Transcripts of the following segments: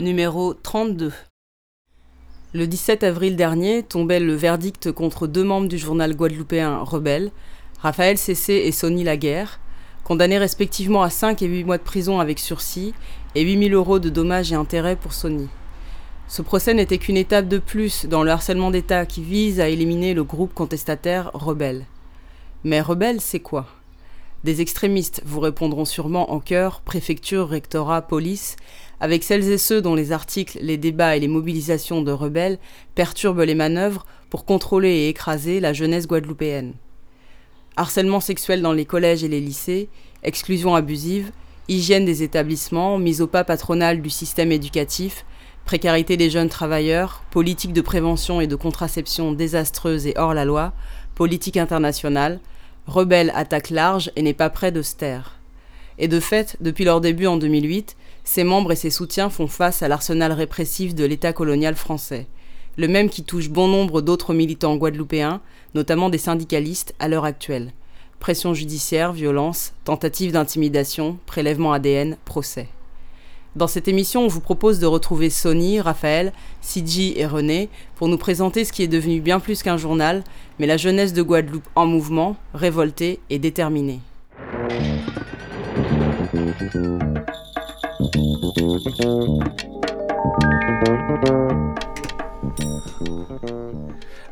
Numéro 32. Le 17 avril dernier tombait le verdict contre deux membres du journal guadeloupéen Rebelle, Raphaël Cessé et Sonny Laguerre, condamnés respectivement à 5 et 8 mois de prison avec sursis et 8000 euros de dommages et intérêts pour Sonny. Ce procès n'était qu'une étape de plus dans le harcèlement d'État qui vise à éliminer le groupe contestataire Rebelle. Mais Rebelle, c'est quoi? Des extrémistes vous répondront sûrement en chœur, préfecture, rectorat, police, avec celles et ceux dont les articles, les débats et les mobilisations de rebelles perturbent les manœuvres pour contrôler et écraser la jeunesse guadeloupéenne. Harcèlement sexuel dans les collèges et les lycées, exclusion abusive, hygiène des établissements, mise au pas patronale du système éducatif, précarité des jeunes travailleurs, politique de prévention et de contraception désastreuse et hors la loi, politique internationale, rebelle attaque large et n'est pas près de se taire. Et de fait, depuis leur début en 2008, ses membres et ses soutiens font face à l'arsenal répressif de l'État colonial français, le même qui touche bon nombre d'autres militants guadeloupéens, notamment des syndicalistes à l'heure actuelle. Pression judiciaire, violence, tentative d'intimidation, prélèvement ADN, procès. Dans cette émission, on vous propose de retrouver Sony, Raphaël, Sidji et René pour nous présenter ce qui est devenu bien plus qu'un journal, mais la jeunesse de Guadeloupe en mouvement, révoltée et déterminée.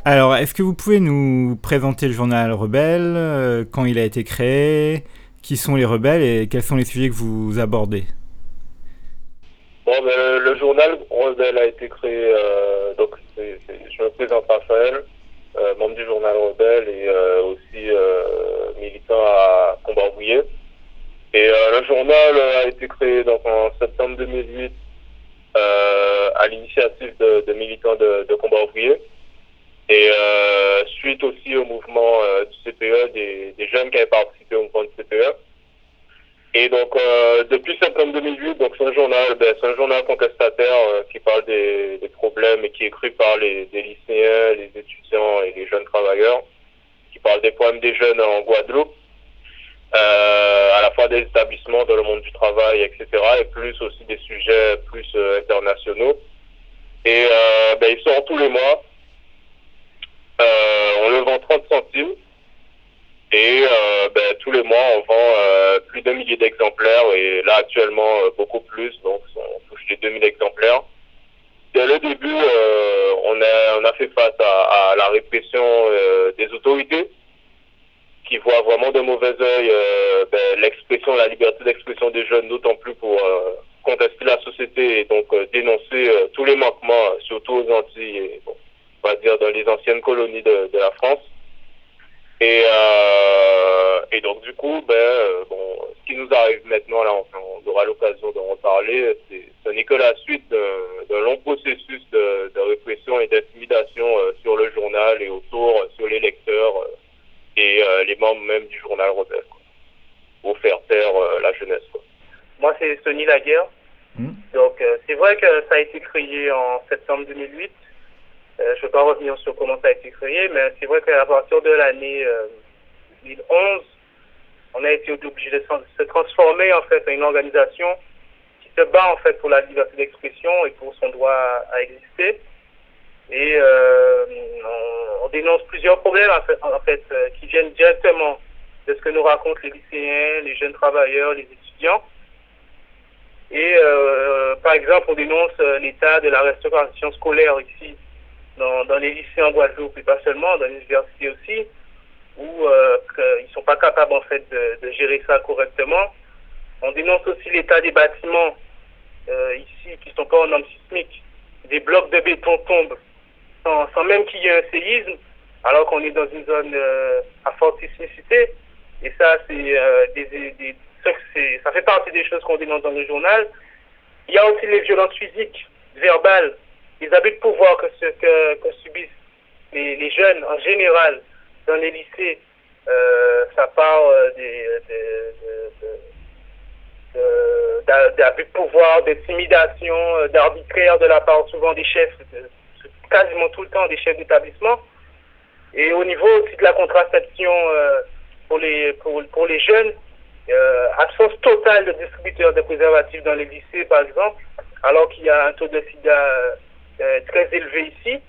Alors, est-ce que vous pouvez nous présenter le journal Rebelle, euh, quand il a été créé, qui sont les rebelles et quels sont les sujets que vous abordez? Bon, ben, le journal Rebelle a été créé, euh, donc je me présente Raphaël, euh, membre du journal Rebelle et aussi militant à Combat Bouillet. Et le journal a été créé donc, en septembre 2008 à l'initiative de, militants de, Combat Ouvrier. Et euh, suite aussi au mouvement euh, du CPE, des, jeunes qui avaient participé au mouvement du CPE. Et donc, euh, depuis septembre 2008, donc c'est un journal, ben, c'est un journal contestataire euh, qui parle des, problèmes et qui est écrit par les, lycéens, les étudiants et les jeunes travailleurs, qui parle des problèmes des jeunes en Guadeloupe, à la fois des établissements dans le monde du travail, etc., et plus aussi des sujets plus internationaux. Et ben, il sort tous les mois. Euh, on le vend 30 centimes. Et euh, ben, tous les mois, on vend euh, plus d'un millier d'exemplaires. Et là, actuellement, beaucoup plus. Donc, on touche les 2000 exemplaires. Dès le début, on, a, on a fait face à, à la répression des autorités qui voient vraiment de mauvais oeil ben, l'expression, la liberté d'expression des jeunes, d'autant plus pour contester la société et donc dénoncer tous les manquements, surtout aux Antilles. Et, bon, on va dire, dans les anciennes colonies de, de la France. Et, euh, et donc, du coup, ben, euh, bon, ce qui nous arrive maintenant, là, on, aura l'occasion d'en reparler, ce n'est que la suite d'un long processus de, de répression et d'intimidation euh, sur le journal et autour, euh, sur les lecteurs et les membres même du journal rebelle, quoi, pour faire taire la jeunesse. Quoi. Moi, c'est Sonny Laguerre. Mmh. Donc, c'est vrai que ça a été créé en septembre 2008 euh, je ne veux pas revenir sur comment ça a été créé, mais c'est vrai qu'à partir de l'année 2011, euh, on a été obligé de se transformer en fait en une organisation qui se bat en fait pour la liberté d'expression et pour son droit à exister. Et euh, on, dénonce plusieurs problèmes en fait, fait qui viennent directement de ce que nous racontent les lycéens, les jeunes travailleurs, les étudiants. Et par exemple, on dénonce l'état de la restauration scolaire ici dans, dans les lycées en Guadeloupe et pas seulement, dans les universités aussi, où euh, ils sont pas capables en fait de, de, gérer ça correctement. On dénonce aussi l'état des bâtiments euh, ici qui sont pas en normes sismiques. Des blocs de béton tombent sans, même qu'il y ait un séisme, alors qu'on est dans une zone euh, à forte sismicité. Et ça, c'est euh, des, des, ça, ça fait partie des choses qu'on dénonce dans le journal. Il y a aussi les violences physiques, verbales, les abus de pouvoir que, subissent les, jeunes en général dans les lycées euh, ça part d'abus de pouvoir, d'intimidation, d'arbitraire de la part souvent des chefs, quasiment tout le temps des chefs d'établissement. Et au niveau aussi de la contraception pour, les, pour, les jeunes, absence totale de distributeurs de préservatifs dans les lycées, par exemple, alors qu'il y a un taux de sida très élevé ici.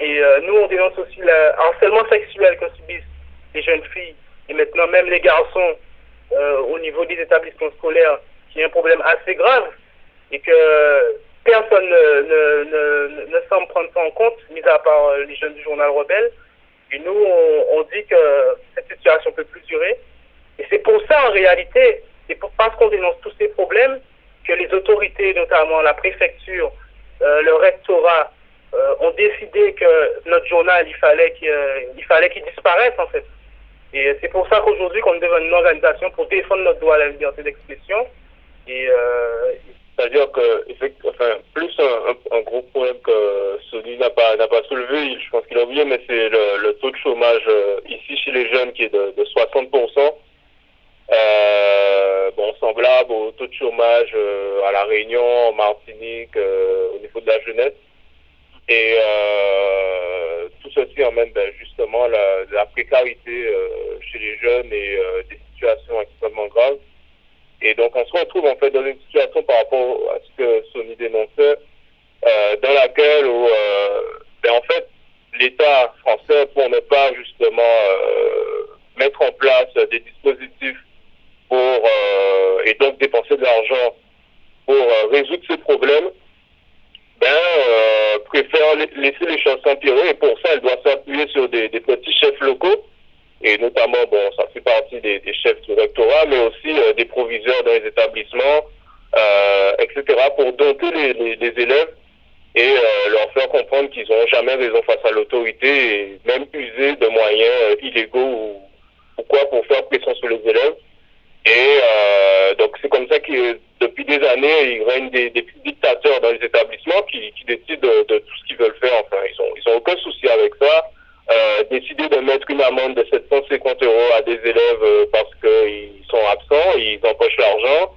Et euh, nous, on dénonce aussi le harcèlement sexuel que subissent les jeunes filles et maintenant même les garçons euh, au niveau des établissements scolaires, qui est un problème assez grave et que personne ne, ne, ne, ne semble prendre ça en compte, mis à part euh, les jeunes du journal Rebelle. Et nous, on, dit que cette situation peut plus durer. Et c'est pour ça, en réalité, c'est parce qu'on dénonce tous ces problèmes que les autorités, notamment la préfecture, euh, le rectorat, euh, ont décidé que notre journal, il fallait qu'il il fallait qu'il disparaisse, en fait. Et c'est pour ça qu'aujourd'hui, qu'on devient une organisation pour défendre notre droit à la liberté d'expression. Et, c'est-à-dire que, enfin, plus un, gros problème que Sony n'a pas, n'a pas soulevé, je pense qu'il a oublié, mais c'est le, taux de chômage euh, ici chez les jeunes qui est de, de 60%. Euh, bon, semblable au taux de chômage euh, à La Réunion, en Martinique, au niveau de la jeunesse. Et euh, tout ceci emmène ben, justement la, la précarité euh, chez les jeunes et euh, des situations. Et donc on se retrouve en fait dans une situation par rapport à ce que Sony dénonçait, dans laquelle où, ben, en fait l'État français pour ne pas justement mettre en place des dispositifs pour et donc dépenser de l'argent pour résoudre ces problèmes, ben, euh, préfère laisser les choses s'empirer et pour ça, elle doit s'appuyer sur des, petits chefs locaux et notamment, bon, ça fait partie des, chefs du rectorat, mais aussi euh, des proviseurs dans les établissements, euh, etc., pour dompter les, élèves et euh, leur faire comprendre qu'ils n'ont jamais raison face à l'autorité et même user de moyens illégaux ou, ou, quoi pour faire pression sur les élèves. Et donc c'est comme ça que depuis des années, il règne des, dictateurs dans les établissements qui, qui décident de, de, tout ce qu'ils veulent faire. Enfin, ils ont, ils ont aucun souci avec ça. Euh, décider de mettre une amende de 750 euros à des élèves euh, parce qu'ils sont absents, ils empochent l'argent.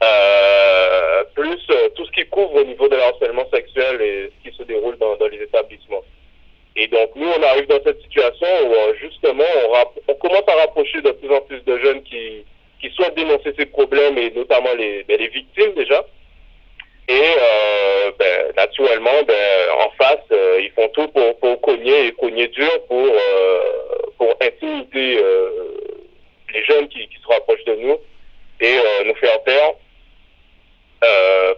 Euh, plus euh, tout ce qui couvre au niveau de l'harcèlement sexuel et ce qui se déroule dans, les établissements. Et donc nous, on arrive dans cette situation où justement, on, on commence à rapprocher de plus en plus de jeunes qui, qui souhaitent dénoncer ces problèmes et notamment les, ben, les victimes déjà. Et euh, ben, naturellement, ben, en face, euh, ils font tout pour, pour cogner et cogner dur pour, euh, pour intimider les jeunes qui, qui, se rapprochent de nous et nous faire taire.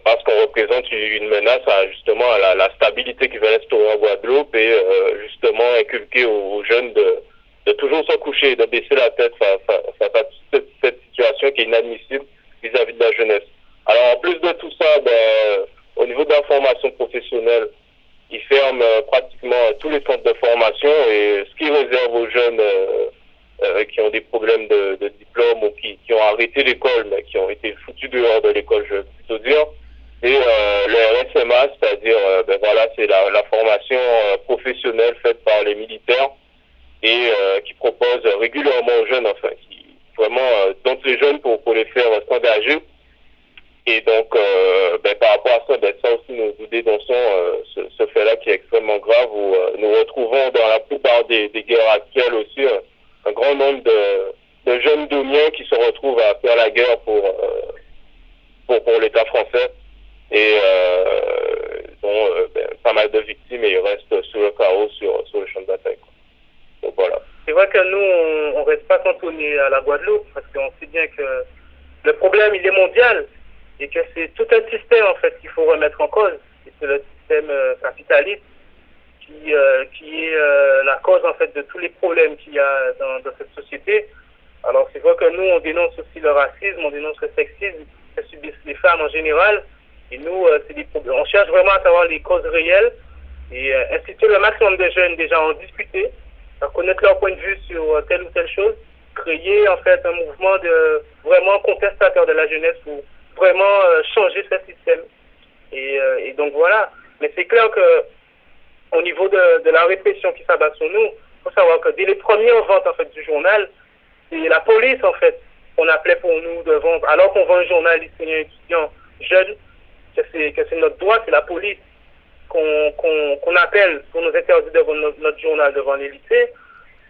parce qu'on représente une menace à justement à la, la stabilité qui va restaurer en Guadeloupe et justement inculquer aux, jeunes de, de toujours se coucher, de baisser la tête face, face à cette, cette, situation qui est inadmissible vis-à-vis -vis de la jeunesse. Alors en plus de tout ça, ben, au niveau de la formation professionnelle, ils ferment euh, pratiquement tous les centres de formation et ce qui réserve aux jeunes euh, euh, qui ont des problèmes de, diplôme ou qui, ont arrêté l'école, mais qui ont été foutus dehors de l'école, je veux plutôt dire, et le RSMA, c'est-à-dire ben voilà, c'est la, formation professionnelle faite par les militaires et qui propose régulièrement aux jeunes, enfin, qui vraiment donc les jeunes pour, pour les faire s'engager et donc, euh, ben, par rapport à ça, ben, ça aussi, nous, nous dénonçons euh, ce, fait-là qui est extrêmement grave, où euh, nous retrouvons dans la plupart des, guerres actuelles aussi un grand nombre de, jeunes Domiens qui se retrouvent à faire la guerre pour, pour, l'État français. Et dont ben, pas mal de victimes et ils restent sur le carreau sur, sur le champ de bataille. Voilà. C'est vrai que nous, on ne reste pas cantonné à la Guadeloupe, parce qu'on sait bien que le problème, il est mondial et que c'est tout un système en fait qu'il faut remettre en cause. C'est le système euh, capitaliste qui, euh, qui est euh, la cause en fait de tous les problèmes qu'il y a dans, cette société. Alors c'est vrai que nous on dénonce aussi le racisme, on dénonce le sexisme que subissent les femmes en général. Et nous, des problèmes. On cherche vraiment à savoir les causes réelles et inciter le maximum de jeunes déjà à en discuter, à connaître leur point de vue sur telle ou telle chose, créer en fait un mouvement de vraiment contestateur de la jeunesse vraiment euh, changer ce système. Et, euh, et, donc voilà. Mais c'est clair que au niveau de, de la répression qui s'abat sur nous, il faut savoir que dès les premières ventes en fait du journal, c'est la police, en fait, qu'on appelait pour nous de vendre. Alors qu'on vend un journal lycéen étudiant jeune, que c'est notre droit, c'est la police qu'on appelle pour nous interdire de vendre notre, journal devant les lycées.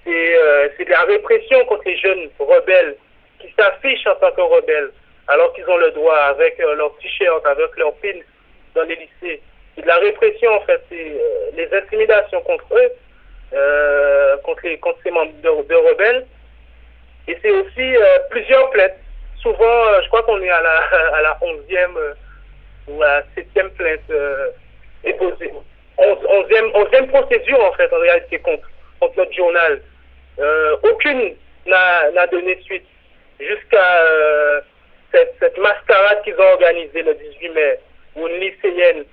C'est de la répression contre les jeunes rebelles qui s'affichent en tant que rebelles, alors qu'ils ont le droit, avec leur t-shirt, avec leur pin dans les lycées. C'est de la répression, en fait. C'est les intimidations contre eux euh, contre, ces membres de, rebelles. Et c'est aussi euh, plusieurs plaintes. Souvent, euh, je crois qu'on est à la, à la 11e ou à la 7e plainte déposée. 11e, 11e procédure, en fait, en réalité, contre, contre notre journal. aucune n'a donné suite jusqu'à cette, mascarade qu'ils ont organisée le 18 mai, où une lycéenne,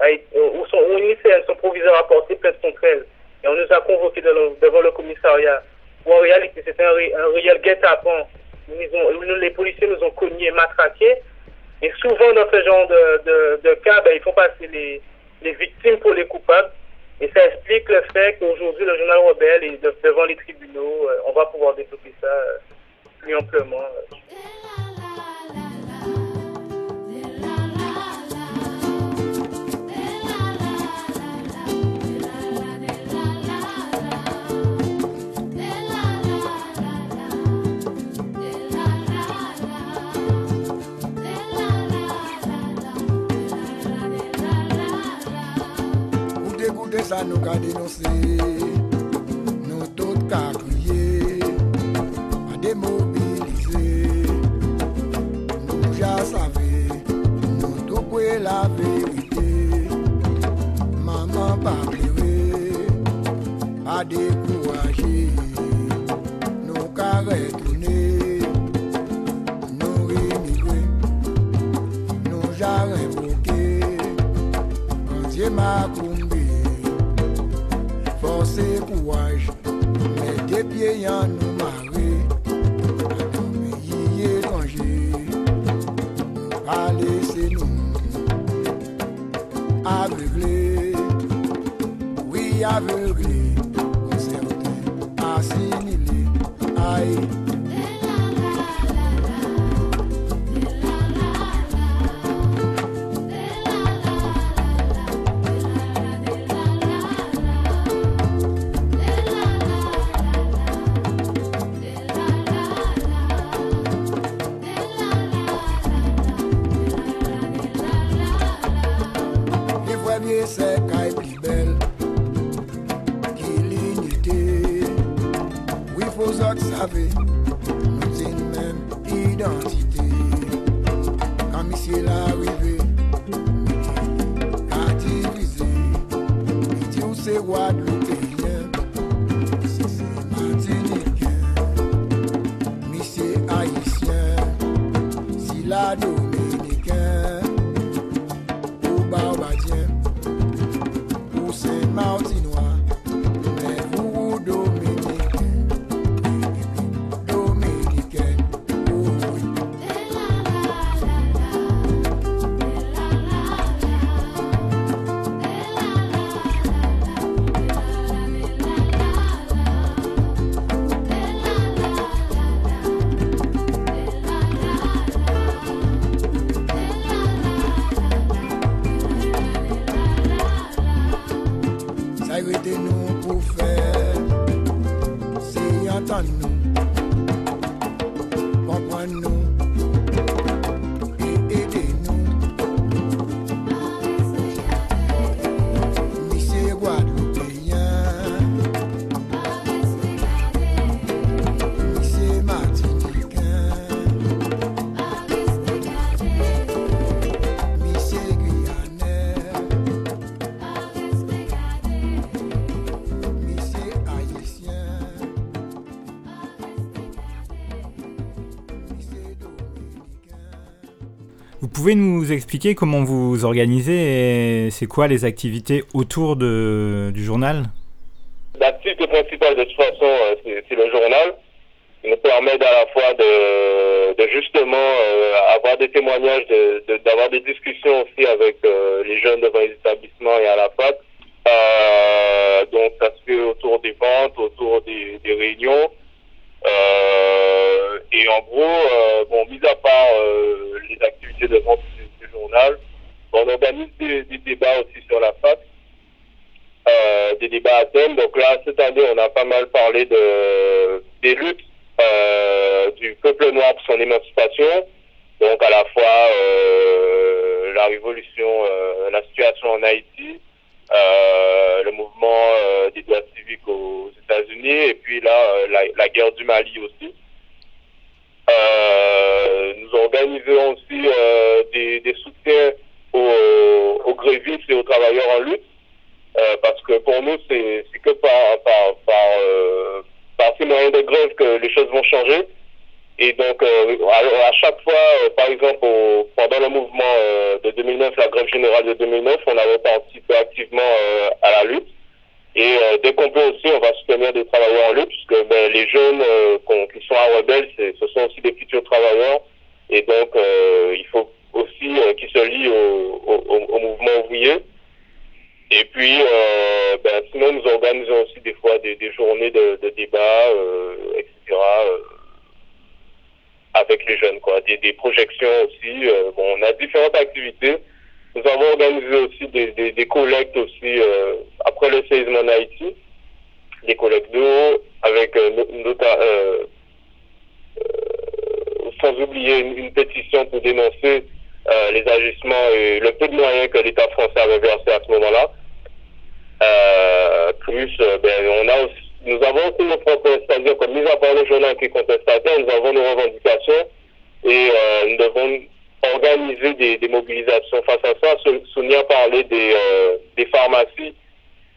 où, son, où une lycéenne, son proviseur a porté plainte contre elle et on nous a convoqués devant le commissariat, où en réalité c'était un, réel guet-apens. Les policiers nous ont cognés, matraqués. Et souvent, dans ce genre de, cas, ben, il faut passer les, les victimes pour les coupables. Et ça explique le fait qu'aujourd'hui, le journal rebelle est devant les tribunaux. Euh, on va pouvoir développer ça euh, plus amplement. Ça nous a dénoncé. Nous tous qu'à crier, à démobiliser. Nous déjà savons, nous tous pour la vérité. Maman pas pleurer, pas décourager. Nous retourner, nous immigrer, nous jamais bloquer. Quand C'est courage, mais des pieds y'en nous marrer, dans pays étranger, pas laisser nous aveugler, oui aveugler, Black savvy, nous même identité. Quand Monsieur l'arrivée, qu'a divisé, il dit où c'est Guadeloupe. Pouvez nous expliquer comment vous organisez et c'est quoi les activités autour du journal L'activité principale de toute façon, euh, c'est le journal. Il nous permet à la fois de, justement euh, avoir des témoignages, d'avoir des discussions aussi avec euh, les jeunes devant les établissements et à la fac. donc ça se fait autour des ventes, autour des, des réunions. Euh, Et en gros, bon, mis à part les activités de vente du, journal, on organise des, débats aussi sur la fac, des débats à thème. Donc là, cette année, on a pas mal parlé de, des luttes du peuple noir pour son émancipation. Donc à la fois la révolution, la situation en Haïti, euh, le mouvement euh, des droits civiques aux États-Unis et puis là euh, la, guerre du Mali aussi. nous organisons aussi des, soutiens aux, grévistes et aux travailleurs en lutte parce que pour nous c'est que par, par, par, par ces moyens de grève que les choses vont changer. Et donc, euh, à, chaque fois, euh, par exemple, pendant le mouvement euh, de 2009, la grève générale de 2009, on avait participé activement à la lutte. Et dès qu'on peut aussi, on va soutenir des travailleurs en lutte, puisque ben, les jeunes qui sont à rebelles, ce sont aussi des futurs travailleurs. Et donc, il faut aussi qu'ils se lient au, au, mouvement ouvrier. Et puis, ben, sinon, nous organisons aussi des fois des, des journées de, de débat, etc avec les jeunes, quoi. Des, des projections aussi. Euh, bon, on a différentes activités. Nous avons organisé aussi des, des, des collectes aussi euh, après le séisme en Haïti, des collectes d'eau avec euh, euh, sans oublier une, pétition pour dénoncer les agissements et le peu de moyens que l'État français avait versé à ce moment-là. plus, ben, on a aussi nous avons aussi nos propres, c'est-à-dire mis à part le journal qui est contestataire, nous avons nos revendications et euh, nous devons organiser des, des, mobilisations face à ça. Sonia parlait des, euh, des pharmacies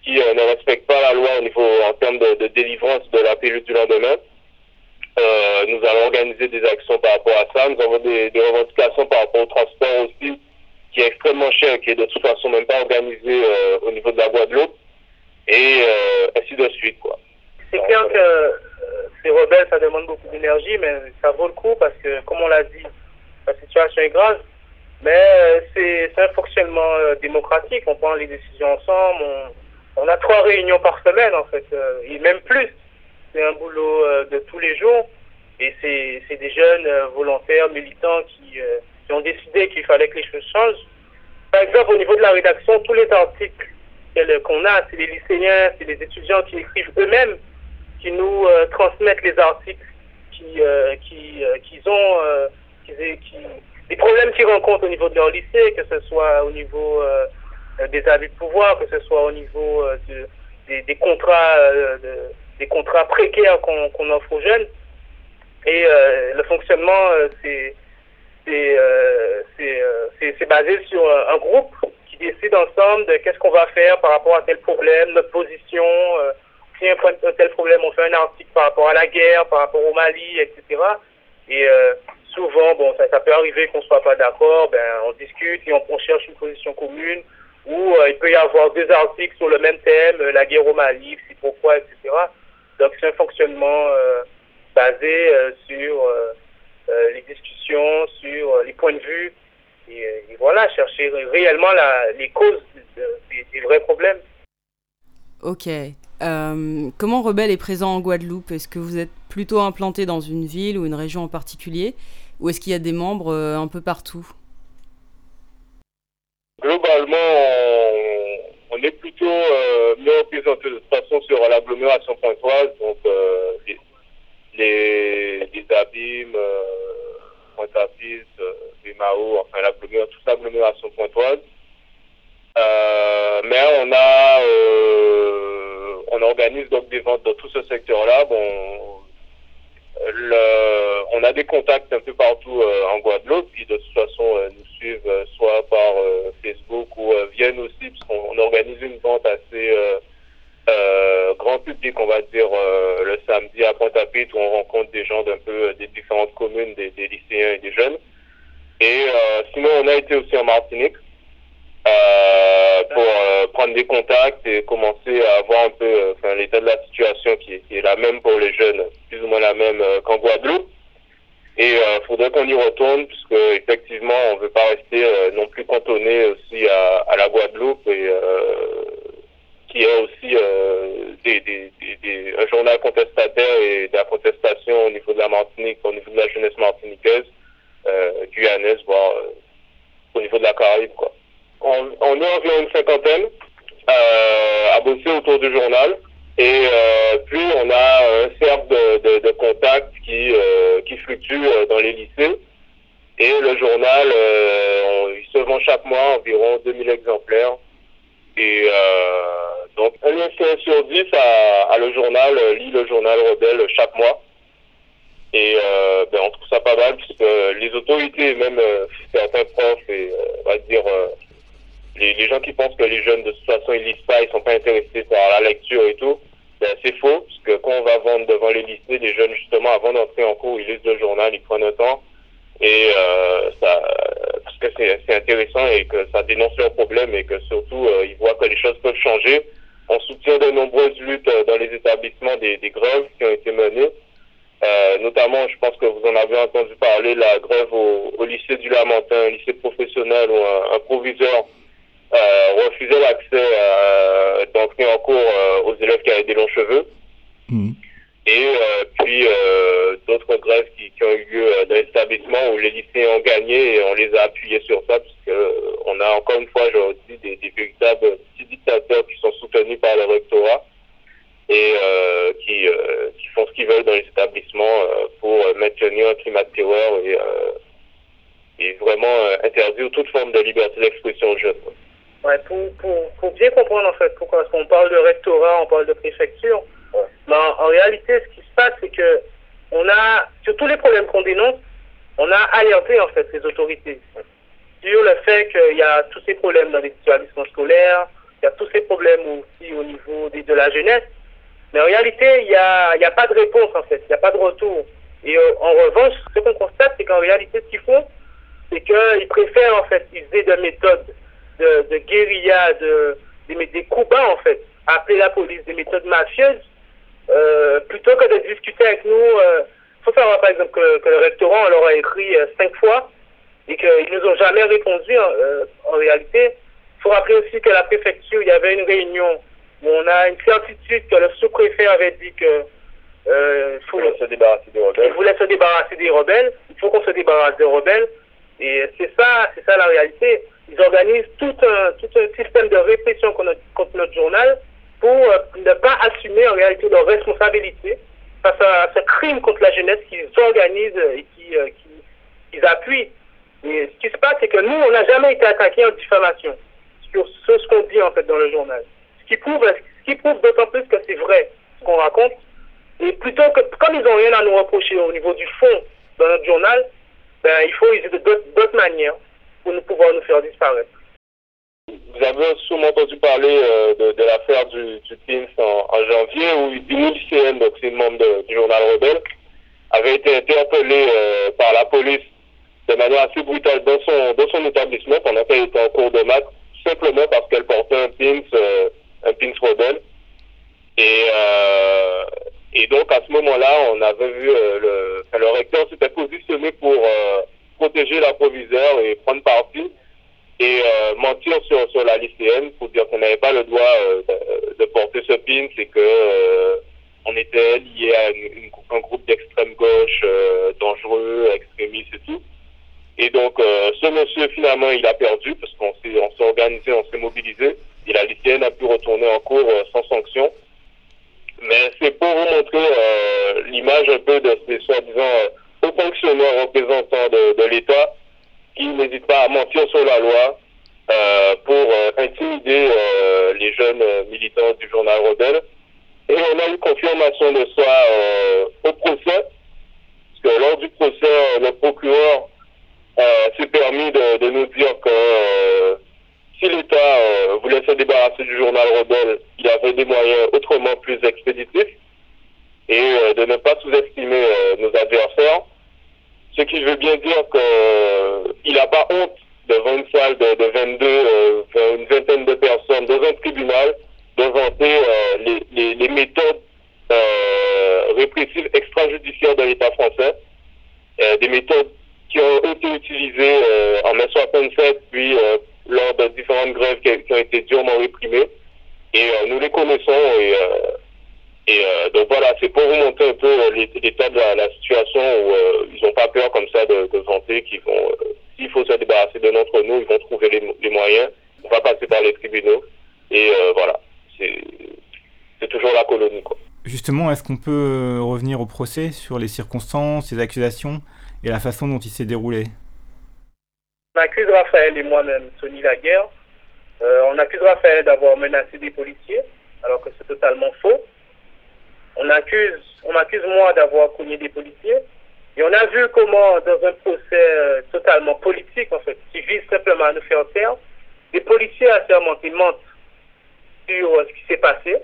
qui euh, ne respectent pas la loi au niveau en termes de, de délivrance de la pilule du lendemain. Euh, nous allons organiser des actions par rapport à ça. Nous avons des, des, revendications par rapport au transport aussi, qui est extrêmement cher, qui est de toute façon même pas organisé au niveau de la Guadeloupe, et ainsi de suite, quoi. C'est clair que euh, ces rebelles, ça demande beaucoup d'énergie, mais ça vaut le coup parce que, comme on l'a dit, la situation est grave. Mais euh, c'est un fonctionnement euh, démocratique. On prend les décisions ensemble. On, on, a trois réunions par semaine, en fait, et même plus. C'est un boulot de tous les jours. Et c'est des jeunes volontaires, militants qui, qui ont décidé qu'il fallait que les choses changent. Par exemple, au niveau de la rédaction, tous les articles qu'on a, c'est les lycéens, c'est les étudiants qui écrivent eux-mêmes qui nous euh, transmettent les articles qui, euh, qui, euh, qu'ils ont, les problèmes qu'ils rencontrent au niveau de leur lycée, que ce soit au niveau des abus de pouvoir, que ce soit au niveau de, des, des, contrats, de, des contrats précaires qu'on, offre aux jeunes. Et le fonctionnement, c'est c'est, c'est, c'est basé sur un groupe qui décide ensemble de qu'est-ce qu'on va faire par rapport à tel problème, notre position, si un, un tel problème, on fait un article par rapport à la guerre, par rapport au Mali, etc. Et euh, souvent, bon, ça, peut arriver qu'on soit pas d'accord, ben, on discute et on, cherche une position commune. Ou euh, il peut y avoir deux articles sur le même thème, euh, la guerre au Mali, c'est pourquoi, etc. Donc c'est un fonctionnement basé sur les discussions, sur les points de vue, et, voilà, chercher réellement la, les causes des, des vrais problèmes. Ok, euh, comment Rebelle est présent en Guadeloupe? Est-ce que vous êtes plutôt implanté dans une ville ou une région en particulier? Ou est-ce qu'il y a des membres euh, un peu partout? Globalement, on, est plutôt euh, mieux représenté de toute façon sur l'agglomération pointoise, donc euh, les, les, abîmes, Pointe-à-Pisse, les Mao, enfin l'agglomération, toute l'agglomération pointoise. mais on a on organise donc des ventes dans tout ce secteur-là. Bon, on a des contacts un peu partout euh, en Guadeloupe qui de toute façon euh, nous suivent euh, soit par Facebook ou viennent aussi puisqu'on organise une vente assez grand public, on va dire le samedi à Pointe-à-Pitre où on rencontre des gens d'un peu des différentes communes, des, des, lycéens et des jeunes. Et sinon on a été aussi en Martinique pour prendre des contacts et commencer à voir un peu euh, l'état de la situation qui est, la même pour les jeunes, plus ou moins la même qu'en Guadeloupe. Et il faudrait qu'on y retourne puisque effectivement on veut pas rester non plus cantonné aussi à, la Guadeloupe et qui est aussi des, un journal contestataire et de la contestation au niveau de la Martinique, au niveau de la jeunesse martiniquaise, guyanaise, voire au niveau de la Caraïbe. Quoi. On, on est environ une cinquantaine à bosser autour du journal. Et puis, on a un cercle de, contacts qui, qui fluctue dans les lycées. Et le journal, euh, il se vend chaque mois environ 2000 exemplaires. Et euh, donc, un lycéen sur 10 a, a, le journal, lit le journal Rebelle chaque mois. Et euh, ben, on trouve ça pas mal puisque les autorités, même euh, certains profs et euh, on va dire euh, les, gens qui pensent que les jeunes de toute façon ils lisent pas, ils sont pas intéressés par la lecture et tout, c'est faux puisque quand on va vendre devant les lycées, les jeunes justement avant d'entrer en cours, ils lisent le journal, ils prennent un temps et euh, ça parce que c'est intéressant et que ça dénonce leurs problèmes et que surtout euh, ils voient que les choses peuvent changer. On soutient de nombreuses luttes euh, dans les établissements des, grèves qui ont été menées. Notamment, je pense que vous en avez entendu parler, la grève au, lycée du Lamentin, un lycée professionnel où un, un proviseur refusait l'accès d'entrer en cours aux élèves qui avaient des longs cheveux. Mmh. Et euh, puis euh, d'autres grèves qui, qui, ont eu lieu dans l'établissement où les lycéens ont gagné et on les a appuyés sur ça puisque on a encore une fois, je dis, des, des véritables petits dictateurs qui sont soutenus par le rectorat et euh, qui, qui, font ce qu'ils veulent dans les établissements pour maintenir un climat de terreur et, et vraiment interdire toute forme de liberté d'expression aux jeunes. Ouais, pour, pour, pour, bien comprendre en fait pourquoi, parce qu'on parle de rectorat, on parle de préfecture, ouais. mais en, en, réalité, ce qui se passe, c'est que on a, sur tous les problèmes qu'on dénonce, on a alerté en fait les autorités sur le fait qu'il y a tous ces problèmes dans les établissements scolaires, il y a tous ces problèmes aussi au niveau de, de la jeunesse, mais en réalité, il n'y a, il y a pas de réponse en fait, il n'y a pas de retour. Et euh, en revanche, ce qu'on constate, c'est qu'en réalité, ce qu'ils font, c'est qu'ils préfèrent en fait utiliser des méthodes de, de guérilla, de, des, des bas en fait, appeler la police, des méthodes mafieuses, euh, plutôt que de discuter avec nous. Il euh, faut savoir par exemple que, que, le restaurant on leur a écrit euh, cinq fois et qu'ils nous ont jamais répondu euh, en réalité. Il faut rappeler aussi que la préfecture, il y avait une réunion où on a une certitude que le sous-préfet avait dit que il faut se débarrasser des rebelles. Il voulait se débarrasser des rebelles. Il faut qu'on se débarrasse des rebelles. Et c'est ça, c'est ça la réalité ils organisent tout un, tout un système de répression contre notre, journal pour euh, ne pas assumer en réalité leurs responsabilités face à ce crime contre la jeunesse qu'ils organisent et qui, euh, qui, qu'ils appuient. Et ce qui se passe, c'est que nous, on n'a jamais été attaqués en diffamation sur ce, ce qu'on dit en fait dans le journal. Ce qui prouve, ce qui prouve d'autant plus que c'est vrai ce qu'on raconte. Et plutôt que, comme ils n'ont rien à nous reprocher au niveau du fond dans notre journal, ben, il faut utiliser d'autres manières pour nous pouvoir nous faire disparaître. Vous avez sûrement entendu parler euh, de, l'affaire du, PINS en, janvier où une lycéenne, donc c'est une membre du journal Rebelle, avait été interpellée euh, par la police de manière assez brutale dans son, dans son établissement pendant qu'elle était en cours de maths, simplement parce qu'elle portait un PINS, euh, un PINS Rebelle. Et, euh, et donc à ce moment-là, on avait vu le, le recteur s'était positionné pour protéger la proviseur et prendre parti et euh, mentir sur, sur la lycéenne pour dire qu'on n'avait pas le droit euh, de, porter ce pin, c'est que euh, on était lié à un groupe d'extrême gauche dangereux, extrémiste et tout. Et donc ce monsieur finalement il a perdu parce qu'on s'est on s'est organisé, on s'est mobilisé et la lycéenne a pu retourner en cours sans sanction. Mais c'est pour vous montrer l'image un peu de ces soi-disant aux fonctionnaires représentants de, de l'État qui n'hésitent mentir sur la loi euh, pour euh, intimider euh, les jeunes militants du journal Rebelle. Et on a eu confirmation de ça au procès, parce que lors du procès, le procureur s'est permis de, de, nous dire que si l'État voulait se débarrasser du journal Rebelle, il avait des moyens autrement plus expéditifs et de ne pas sous-estimer nos adversaires. Ce qui veut bien dire qu'il n'a pas honte devant une salle de, de 22, euh, une vingtaine de personnes, dans un tribunal, de vanter euh, les, les, les, méthodes euh, répressives extrajudiciaires de l'État français, des méthodes qui ont été utilisées en mai 67, puis lors de différentes grèves qui, qui, ont été durement réprimées. Et nous les connaissons et, et donc voilà, c'est pour vous montrer un peu l'état de la, situation où ils n'ont pas peur comme ça de, de vanter qu'ils vont, s'il faut se débarrasser de notre nous, ils vont trouver les, les moyens. On va passer par les tribunaux et voilà, c'est toujours la colonie quoi. Justement, est-ce qu'on peut euh, revenir au procès sur les circonstances, les accusations et la façon dont il s'est déroulé? On accuse Raphaël et moi-même, Sonny Laguerre. Euh, on accuse Raphaël d'avoir menacé des policiers, alors que c'est totalement faux. On accuse, on m'accuse moi d'avoir cogné des policiers. Et on a vu comment, dans un procès euh, totalement politique, en fait, qui vise simplement à nous faire taire, des policiers assermentés mentent sur ce qui s'est passé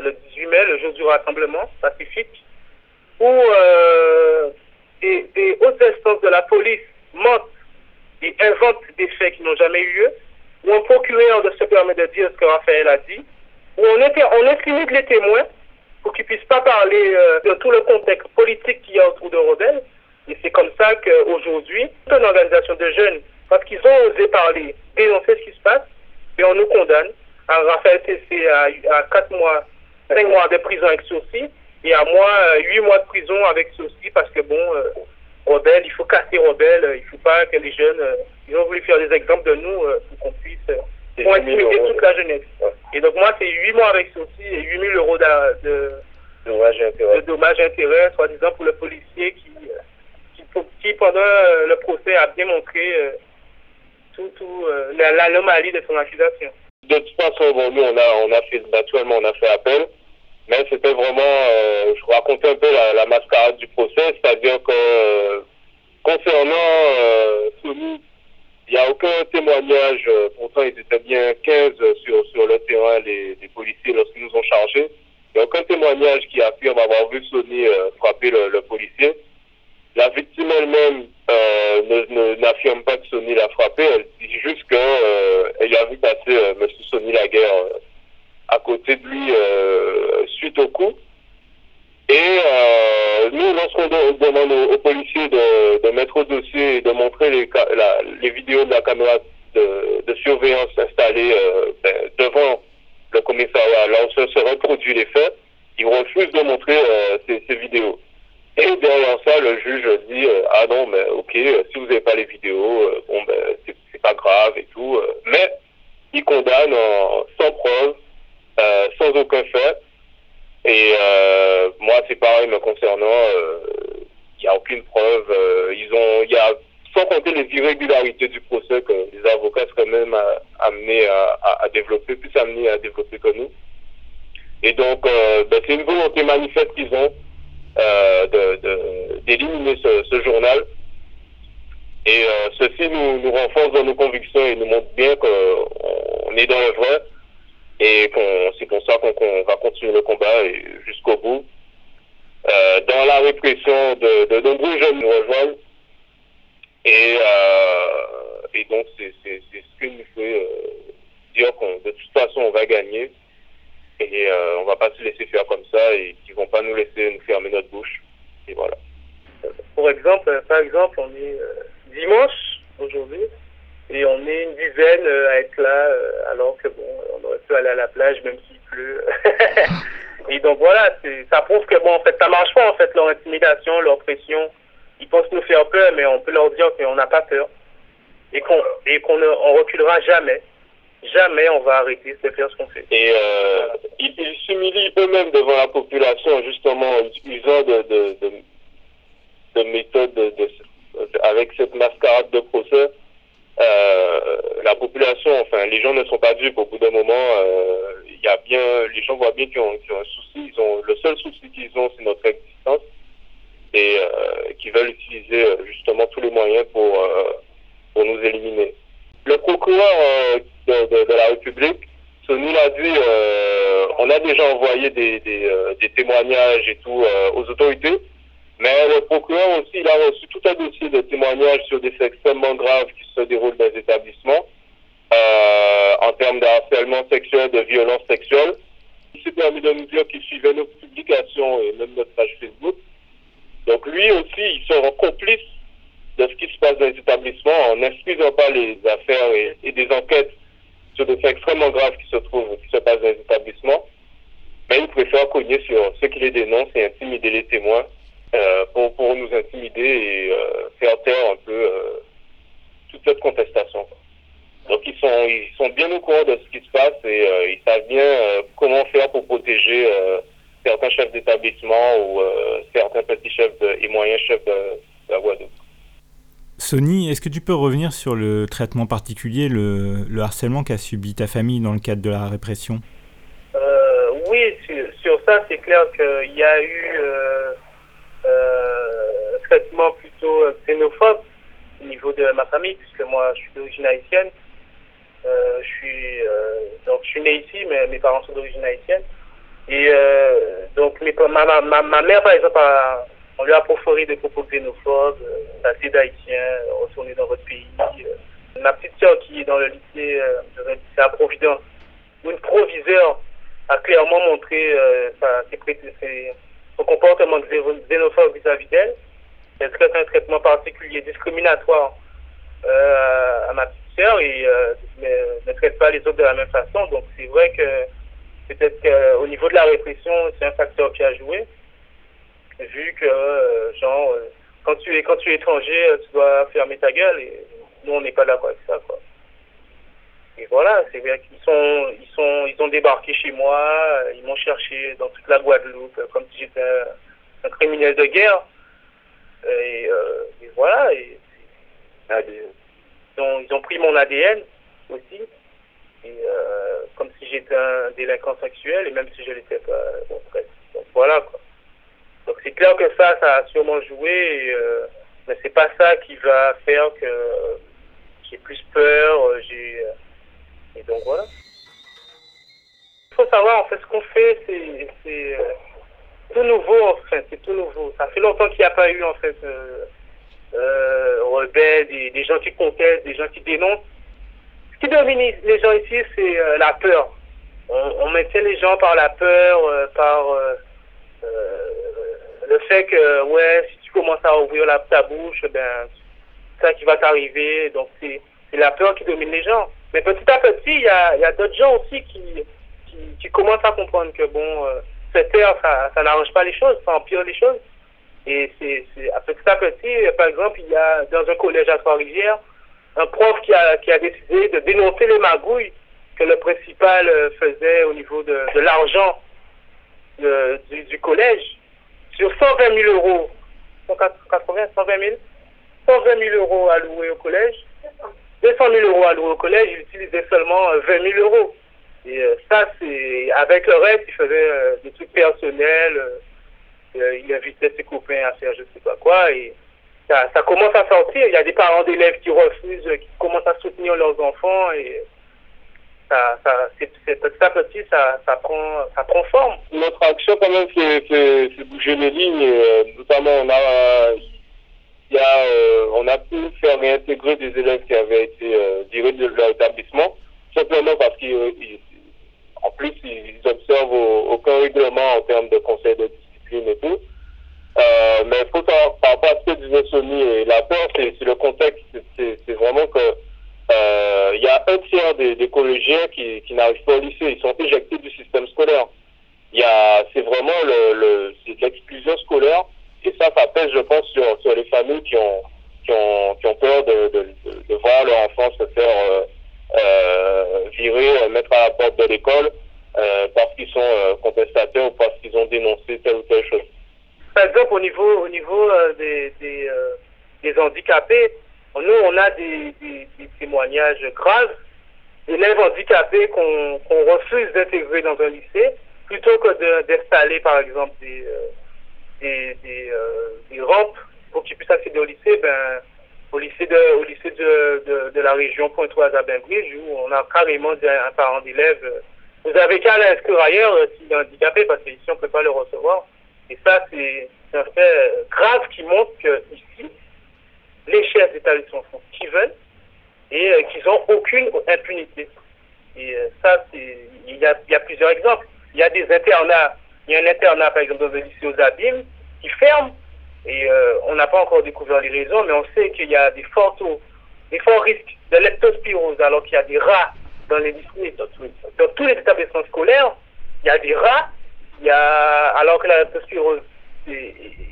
le 18 mai, le jour du rassemblement pacifique, où euh, des, hautes instances de la police mentent et inventent des faits qui n'ont jamais eu lieu, où un procureur se permet de dire ce que Raphaël a dit, où on, on intimide les témoins pour qu'ils ne puissent pas parler euh, de tout le contexte politique qu'il y a autour de Rebelle. Et c'est comme ça qu'aujourd'hui, une organisation de jeunes, parce qu'ils ont osé parler, dénoncer ce qui se passe, et on nous condamne. à Raphaël Tessé à, à 4 mois 5 mois de prison avec sursis et à moi 8 euh, mois de prison avec sursis parce que bon, euh, Rebelle, il faut casser Rebelle, euh, il ne faut pas que les jeunes, ils ont voulu faire des exemples de nous pour qu'on puisse, pour intimider toute la jeunesse. Et donc moi, c'est 8 mois avec sursis et 8 000 euros de, de dommages intérêts, soi-disant pour le policier qui, qui, pendant le procès a bien montré tout, tout l'anomalie de son accusation. De toute façon, bon, nous, on a, on a fait, naturellement, on a fait appel. Mais c'était vraiment, euh, je racontais un peu la, mascarade du procès, c'est-à-dire que euh, concernant euh, il n'y a aucun témoignage, pourtant ils étaient bien 15 sur, sur le terrain, les, les policiers, lorsqu'ils nous ont chargés. Il n'y a aucun témoignage qui affirme avoir vu Sony frapper le, policier. La victime elle-même n'affirme pas que Sony l'a frappé, elle dit juste qu'elle a vu passer M. Sony Laguerre à côté de lui euh, suite au coup. Et euh, nous, lorsqu'on demande aux, policiers de, de, mettre au dossier et de montrer les, la, les vidéos de la caméra de, de surveillance installée euh, ben, devant le commissariat, là où se, reproduit les faits, ils refusent de montrer euh, ces, ces, vidéos. Et derrière ça, le juge dit ah non, mais ok, si vous n'avez pas les vidéos, bon ben c'est pas grave et tout. mais il condamne sans preuve euh, sans aucun fait. Et euh, moi, c'est pareil me concernant. Il euh, n'y a aucune preuve. ils ont, il y a sans compter les irrégularités du procès que les avocats seraient même amenés à, à, développer, plus amenés à développer que nous. Et donc, ben, c'est une volonté manifeste qu'ils ont d'éliminer de, ce, ce, journal. Et ceci nous, nous renforce dans nos convictions et nous montre bien qu'on est dans le vrai et c'est pour ça qu'on va continuer le combat jusqu'au bout. Euh, dans la répression de, de nombreux jeunes nous rejoignent. Et, euh, et donc, c'est ce qui nous fait euh, dire qu'on de toute façon, on va gagner. Et euh, on va pas se laisser faire comme ça et qu'ils vont pas nous laisser nous fermer notre bouche. Et voilà. Pour exemple, par exemple, on est euh, dimanche aujourd'hui et on est une dizaine euh, à être là, euh, alors que bon, on aurait pu aller à la plage même s'il pleut. et donc voilà, ça prouve que bon, en fait, ça marche pas en fait leur intimidation, leur pression. Ils pensent nous faire peur, mais on peut leur dire qu'on n'a pas peur et qu'on et ne reculera jamais. Jamais on va arrêter de faire ce qu'on fait. Et euh, ils, ils s'humilient eux-mêmes devant la population, justement, en utilisant de, de, de, de méthodes de, avec cette mascarade de procès la population, enfin, les gens ne sont pas dupes. Au bout d'un moment, euh, il y a bien, les gens voient bien qu'ils ont, un souci. Ils ont le seul souci qu'ils ont, c'est notre existence, et euh, qui veulent utiliser justement tous les moyens pour pour nous éliminer. Le procureur de, la République, nous l'a dit, on a déjà envoyé des, des, des témoignages et tout aux autorités. Mais le procureur aussi, il a reçu tout un dossier de témoignages sur des faits extrêmement graves qui se déroulent dans les établissements, euh, en termes de harcèlement sexuel, de violence sexuelle. Il s'est permis de nous dire qu'il suivait nos publications et même notre page Facebook. Donc lui aussi, il sera complice de ce qui se passe dans les établissements en n'excusant pas les affaires et, des enquêtes sur des faits extrêmement graves qui se trouvent, qui se passent dans les établissements, mais ils préfèrent cogner sur ceux qui les dénoncent et intimider les témoins euh, pour, pour nous intimider et euh, faire taire un peu euh, toute cette contestation. Donc ils sont, ils sont bien au courant de ce qui se passe et euh, ils savent bien euh, comment faire pour protéger euh, certains chefs d'établissement ou certains petits chefs de, et moyens chefs de, de la Guadeloupe. Sony, est-ce que tu peux revenir sur le traitement particulier, le, le harcèlement qu'a subi ta famille dans le cadre de la répression? Euh, Oui, sur, sur ça, c'est clair qu'il y a eu euh, traitement plutôt xénophobe au niveau de ma famille, puisque moi, je suis d'origine haïtienne. Euh, je suis donc je suis né ici, mais mes parents sont d'origine haïtienne. Et donc mes, ma, ma, ma mère, par exemple, a, on lui a proforé des propos xénophobes, euh, assez d'Haïtiens, retourner dans votre pays. Euh. Ma petite soeur qui est dans le lycée, euh, lycée à Providence, une proviseur a clairement montré euh, son comportement xénophobe vis-à-vis d'elle. Elle traite un traitement particulier, discriminatoire euh, à ma petite sœur et euh, ne, traite pas les autres de la même façon. Donc c'est vrai que peut-être qu'au niveau de la répression, c'est un facteur qui a joué vu que euh, genre euh, quand tu es quand tu es étranger, euh, tu dois fermer ta gueule et nous on n'est pas d'accord avec ça quoi. Et voilà, c'est bien qu'ils sont ils sont ils ont débarqué chez moi, ils m'ont cherché dans toute la Guadeloupe comme si j'étais un, criminel de guerre. Et, euh, et voilà, et, ils, ont, ils ont pris mon ADN aussi. Et euh, comme si j'étais un délinquant sexuel et même si je l'étais pas. Donc voilà quoi. Donc c'est clair que ça, ça a sûrement joué, et, euh, mais c'est pas ça qui va faire que euh, j'ai plus peur, euh, j'ai et donc voilà. Il faut savoir en fait ce qu'on fait, c'est c'est tout nouveau en fait, c'est tout nouveau. Ça fait longtemps qu'il n'y a pas eu en fait euh, rebelles, des, gens qui contestent, des gens qui dénoncent. Ce qui domine les gens ici, c'est la peur. On, on maintient les gens par la peur, par le fait que, ouais, si tu commences à ouvrir la, ta bouche, ben, c'est ça qui va t'arriver. Donc, c'est la peur qui domine les gens. Mais petit à petit, il y a, y a d'autres gens aussi qui, qui, qui, commencent à comprendre que, bon, euh, terre, ça, n'arrange pas les choses, ça empire les choses. Et c'est petit à petit, par exemple, il y a dans un collège à Trois-Rivières, un prof qui a, qui a décidé de dénoncer les magouilles que le principal euh, faisait au niveau de, l'argent du, du collège sur 120 000 euros, 180, 120 000, 120 000 euros alloués au collège, 200 000 euros alloués au collège, il utilisait seulement 20 euh, 000 euros. Et euh, ça, c'est avec le reste, il faisait euh, des trucs personnels, il invitait ses copains à faire je sais pas quoi, et ça, commence à sortir. Il y a des parents d'élèves qui refusent, qui commencent à soutenir leurs enfants, et ça, ça, c'est, petit à petit, ça, prend, ça prend forme. Notre action, quand même, c'est, bouger les lignes. Euh, notamment, on a, y a, euh, on a pu faire réintégrer des élèves qui avaient été euh, virés de leur établissement, simplement parce qu'en plus, ils observent aucun règlement en termes de conseil de discipline et tout. Euh, mais faut savoir, par rapport à ce que disait Sony et la peur, c'est, le contexte, c'est, vraiment que euh, il y a un tiers des, collégiens qui, n'arrivent pas au lycée. Ils sont éjectés du système scolaire. Il y a, c'est vraiment l'exclusion scolaire. Et ça, ça pèse, je pense, sur, les familles qui ont, qui ont, peur de, voir leur enfant se faire euh, virer, euh, mettre à la porte de l'école euh, parce qu'ils sont euh, contestataires ou parce qu'ils ont dénoncé telle ou telle chose. Par exemple, au niveau, au niveau des, des, handicapés, nous, on a des, témoignages graves d'élèves handicapés qu'on qu refuse d'intégrer dans un lycée plutôt que d'installer, par exemple, des, euh, des, euh, des, rampes pour qu'ils puissent accéder au lycée. Ben, au lycée de, au lycée de, de, de la région Pointe-Oise à Bainbridge, où on a carrément un parent d'élève, euh, vous avez qu'à l'inscrire ailleurs euh, s'il est handicapé, parce qu'ici, on ne peut pas le recevoir. Et ça, c'est un fait grave qui montre que ici, les chefs d'établissement font ce qu'ils veulent et euh, qu'ils n'ont aucune impunité. Et euh, ça, il y a, y a, plusieurs exemples. Il y a des internats, il y a un internat par exemple dans le lycée aux Abîmes qui ferme et euh, on n'a pas encore découvert les raisons, mais on sait qu'il y a des forts taux, des forts risques de leptospirose alors qu'il y a des rats dans les dans, tous les établissements scolaires, il y a des rats, il y a, alors que la leptospirose existe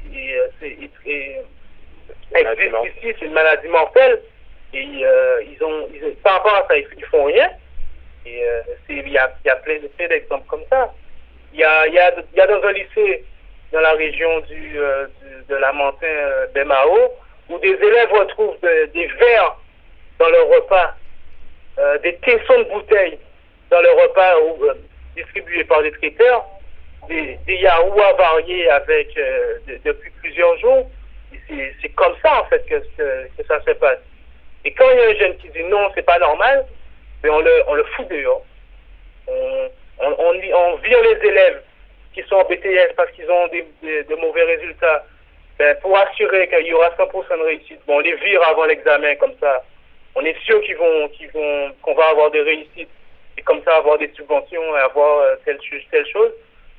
ici, c'est une maladie mortelle, et euh, ils ont, par rapport à ça, ils, font rien. Et euh, il y a, y a plein d'exemples comme ça. Il y a, y, a, y a dans un lycée dans la région du, euh, de la montagne d'Emao où des élèves retrouvent des verres dans leur repas, des tessons de bouteilles dans leur repas distribués par des traiteurs, des, des yaourts variés avec depuis plusieurs jours. C'est comme ça en fait que, que ça se passe. Et quand il y a un jeune qui dit non, c'est pas normal, mais on le, on le fout dehors. On, on, on, vire les élèves qui sont en BTS parce qu'ils ont des, de mauvais résultats. Ben, pour assurer qu'il y aura 100% de réussite, bon, on les vire avant l'examen comme ça. On est sûr qu'ils vont, qu'on va avoir des réussites et comme ça avoir des subventions et avoir euh, telle, telle chose.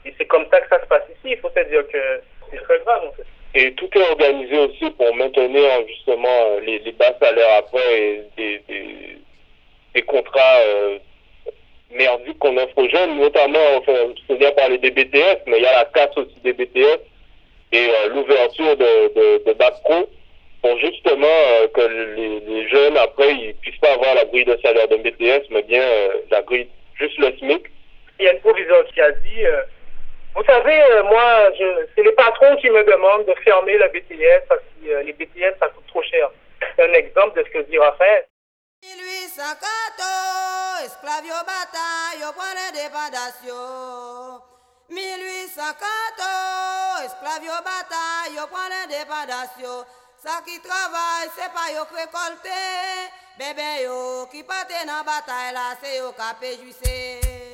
Et c'est comme ça que ça se passe ici. Il faut se dire que c'est très grave. Et tout est organisé aussi pour maintenir justement les, les bas salaires après et des contrats euh, merdiques qu'on offre aux jeunes, notamment, enfin, je viens parler des BTS, mais il y a la casse aussi des BTS et euh, l'ouverture de, de, de pour justement euh, que les, les, jeunes, après, ils puissent pas avoir la grille de salaire d'un BTS, mais bien euh, la grille, juste le SMIC. Il y a une provision qui a dit vous savez, euh, moi, c'est les patrons qui me demandent de fermer le BTS parce que les BTS, ça coûte trop cher. C'est un exemple de ce que dit Raphaël. 1814, esclavio bataille, point de dépendation. 1814, esclavio bataille, point de dépendation. Ça qui travaille, c'est pas yo récolté. Bébé yo qui parte dans bataille là, c'est yo qui péjuissé.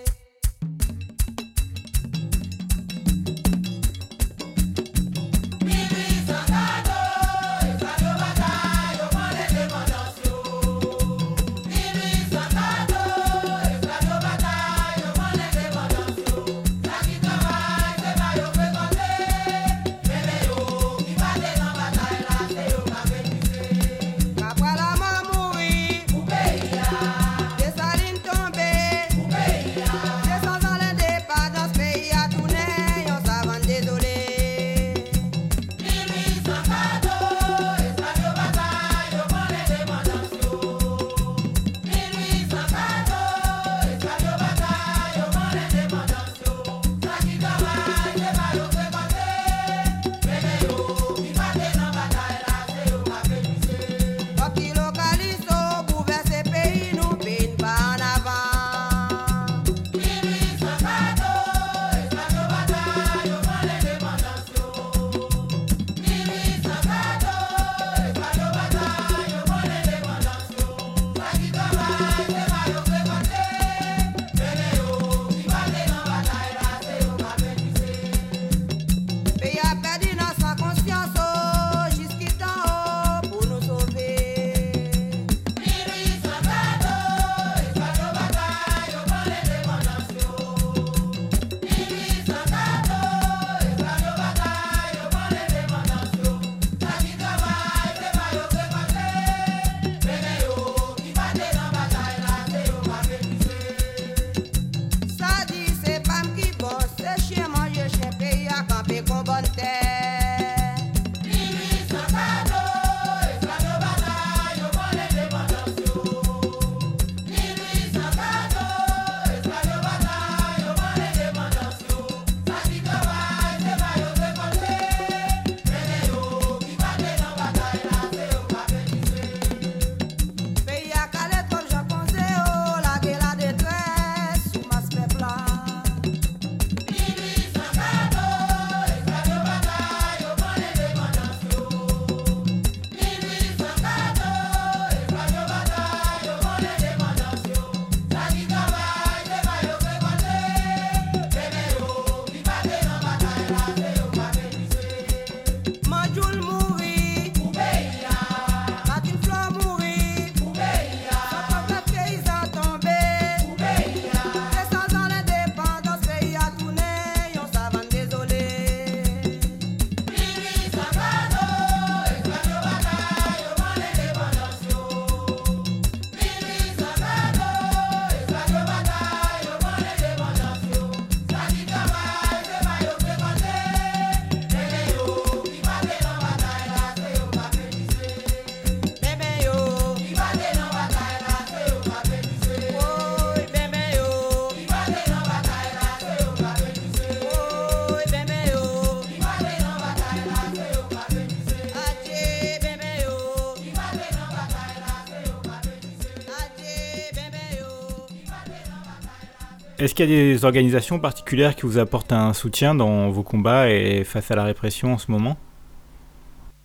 Est-ce qu'il y a des organisations particulières qui vous apportent un soutien dans vos combats et face à la répression en ce moment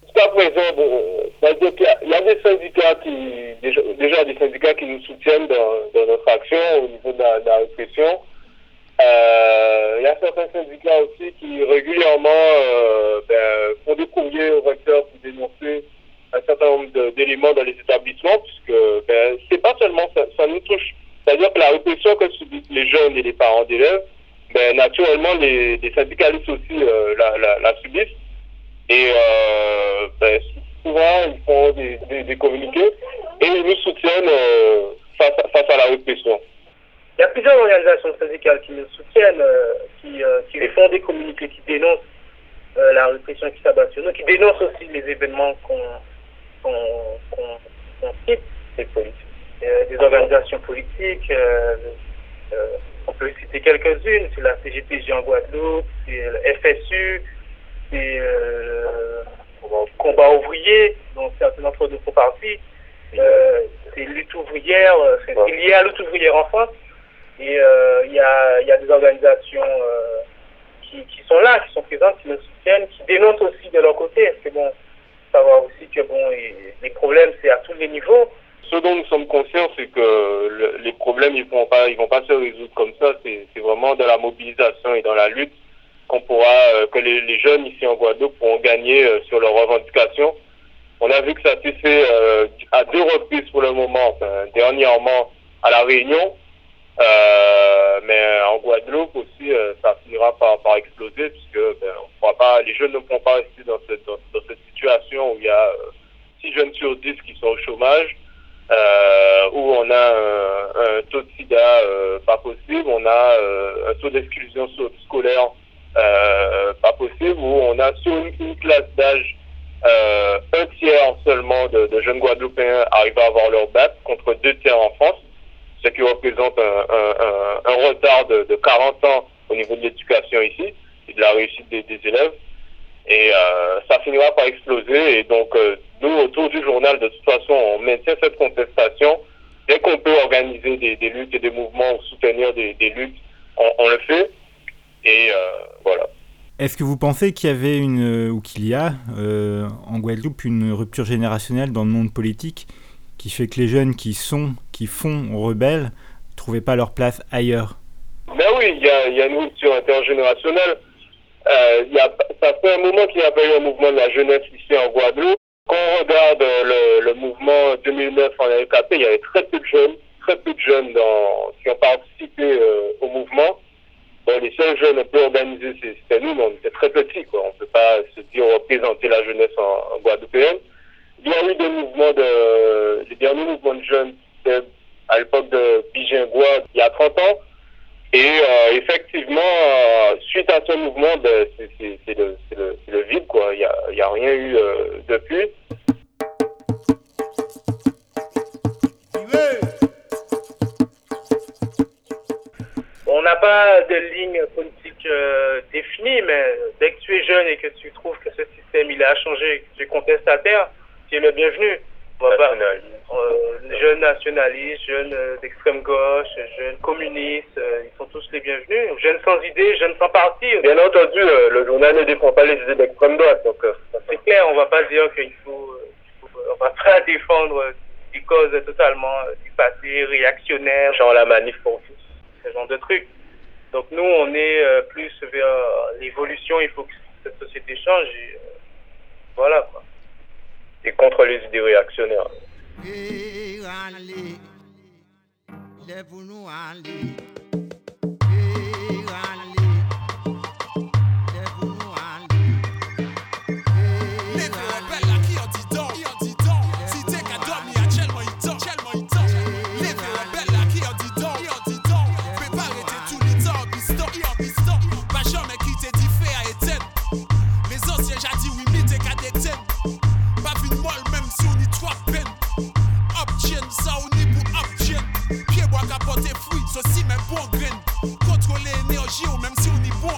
Jusqu'à présent, bon, il y a des syndicats qui, déjà, des syndicats qui nous soutiennent dans, notre action au niveau de la, répression. Euh, il y a certains syndicats aussi qui régulièrement euh, ben, font des courriers aux recteurs pour dénoncer un certain nombre d'éléments dans les établissements, puisque ben, c'est pas seulement ça, ça nous touche. C'est-à-dire que la répression que subissent les jeunes et les parents d'élèves, ben, naturellement, les, syndicalistes aussi euh, la, la, subissent. Et euh, ben, souvent, ils font des, des, communiqués et ils nous soutiennent euh, face, à, face à la répression. Il y a plusieurs organisations syndicales qui nous soutiennent, qui, qui font des communiqués, qui dénoncent la répression qui s'abat sur nous, qui dénoncent aussi les événements qu'on qu'on cite, des, des organisations politiques. on peut citer quelques-unes, c'est la CGPJ en Guadeloupe, c'est le FSU, c'est euh, Combat ouvrier, dont certains d'entre nous font partie. Euh, c'est lutte ouvrière, c'est lié à lutte ouvrière en France. Et il y, a, y a des organisations qui, qui, sont là, qui sont présentes, qui nous soutiennent, qui dénoncent aussi de leur côté. Parce que bon, savoir aussi que bon, les problèmes, c'est à tous les niveaux. Ce dont nous sommes conscients, c'est que les problèmes, ils vont pas, ils vont pas se résoudre comme ça. C'est vraiment dans la mobilisation et dans la lutte qu'on pourra, euh, que les, jeunes ici en Guadeloupe pourront gagner euh, sur leurs revendications. On a vu que ça s'est fait euh, à deux reprises pour le moment, dernièrement à la Réunion, mais en Guadeloupe aussi, ça finira par, par exploser puisque ben, pourra pas, les jeunes ne pourront pas rester dans cette, dans, cette situation où il y a 6 jeunes sur 10 qui sont au chômage. Euh, où on a un, taux de sida euh, pas possible, on a euh, un taux d'exclusion scolaire pas possible, où on a sur une, classe d'âge un tiers seulement de, jeunes Guadeloupéens arrivent à avoir leur bac contre deux tiers en France, ce qui représente un, retard de, 40 ans au niveau de l'éducation ici et de la réussite des, des élèves. Et ça finira par exploser. Et donc, nous, autour du journal, de toute façon, on maintient cette contestation. Dès qu'on peut organiser des, luttes et des mouvements ou soutenir des, luttes, on, le fait. Et euh, voilà. Est-ce que vous pensez qu'il y avait une, ou qu'il y a euh, en Guadeloupe une rupture générationnelle dans le monde politique qui fait que les jeunes qui sont, qui font rebelles, ne trouvaient pas leur place ailleurs? Ben oui, il y a, y a, une rupture intergénérationnelle. Euh, y a, ça fait un moment qu'il n'y a pas eu un mouvement de la jeunesse ici en Guadeloupe. Quand on regarde le, le mouvement 2009 en LKP, il y avait très peu de jeunes, très peu de jeunes dans, qui ont participé euh, au mouvement. Bon, les seuls jeunes un peu organisés, c'était nous, mais on était très petits. Quoi. On ne peut pas se dire représenter la jeunesse en, en Guadeloupéenne. Il y a eu des mouvements de, les derniers mouvements de jeunes, à l'époque de Bijingois, il y a 30 ans. Et euh, effectivement, euh, suite à ce mouvement, ben, c'est le, le, le, vide, quoi. Il n'y a, rien eu euh, depuis. On n'a pas de ligne politique définie, mais dès que tu es jeune et que tu trouves que ce système il a changé, que tu es contestataire, tu es le bienvenu. Euh, jeunes nationalistes, jeunes euh, d'extrême gauche, jeunes communistes, euh, ils sont tous les bienvenus. Jeunes sans idées, jeunes sans parti. Bien entendu, le journal ne défend pas les idées d'extrême droite. Donc, c'est clair, on va pas dire qu'il faut, on va pas défendre des causes totalement du passé réactionnaire, genre la manif pour tous, ce genre de trucs. Donc nous, on est plus vers l'évolution. Il faut que cette société change. Et, voilà quoi et contre les idées réactionnaires. Ceci même pour green. Contrôler l'énergie ou même si on y bon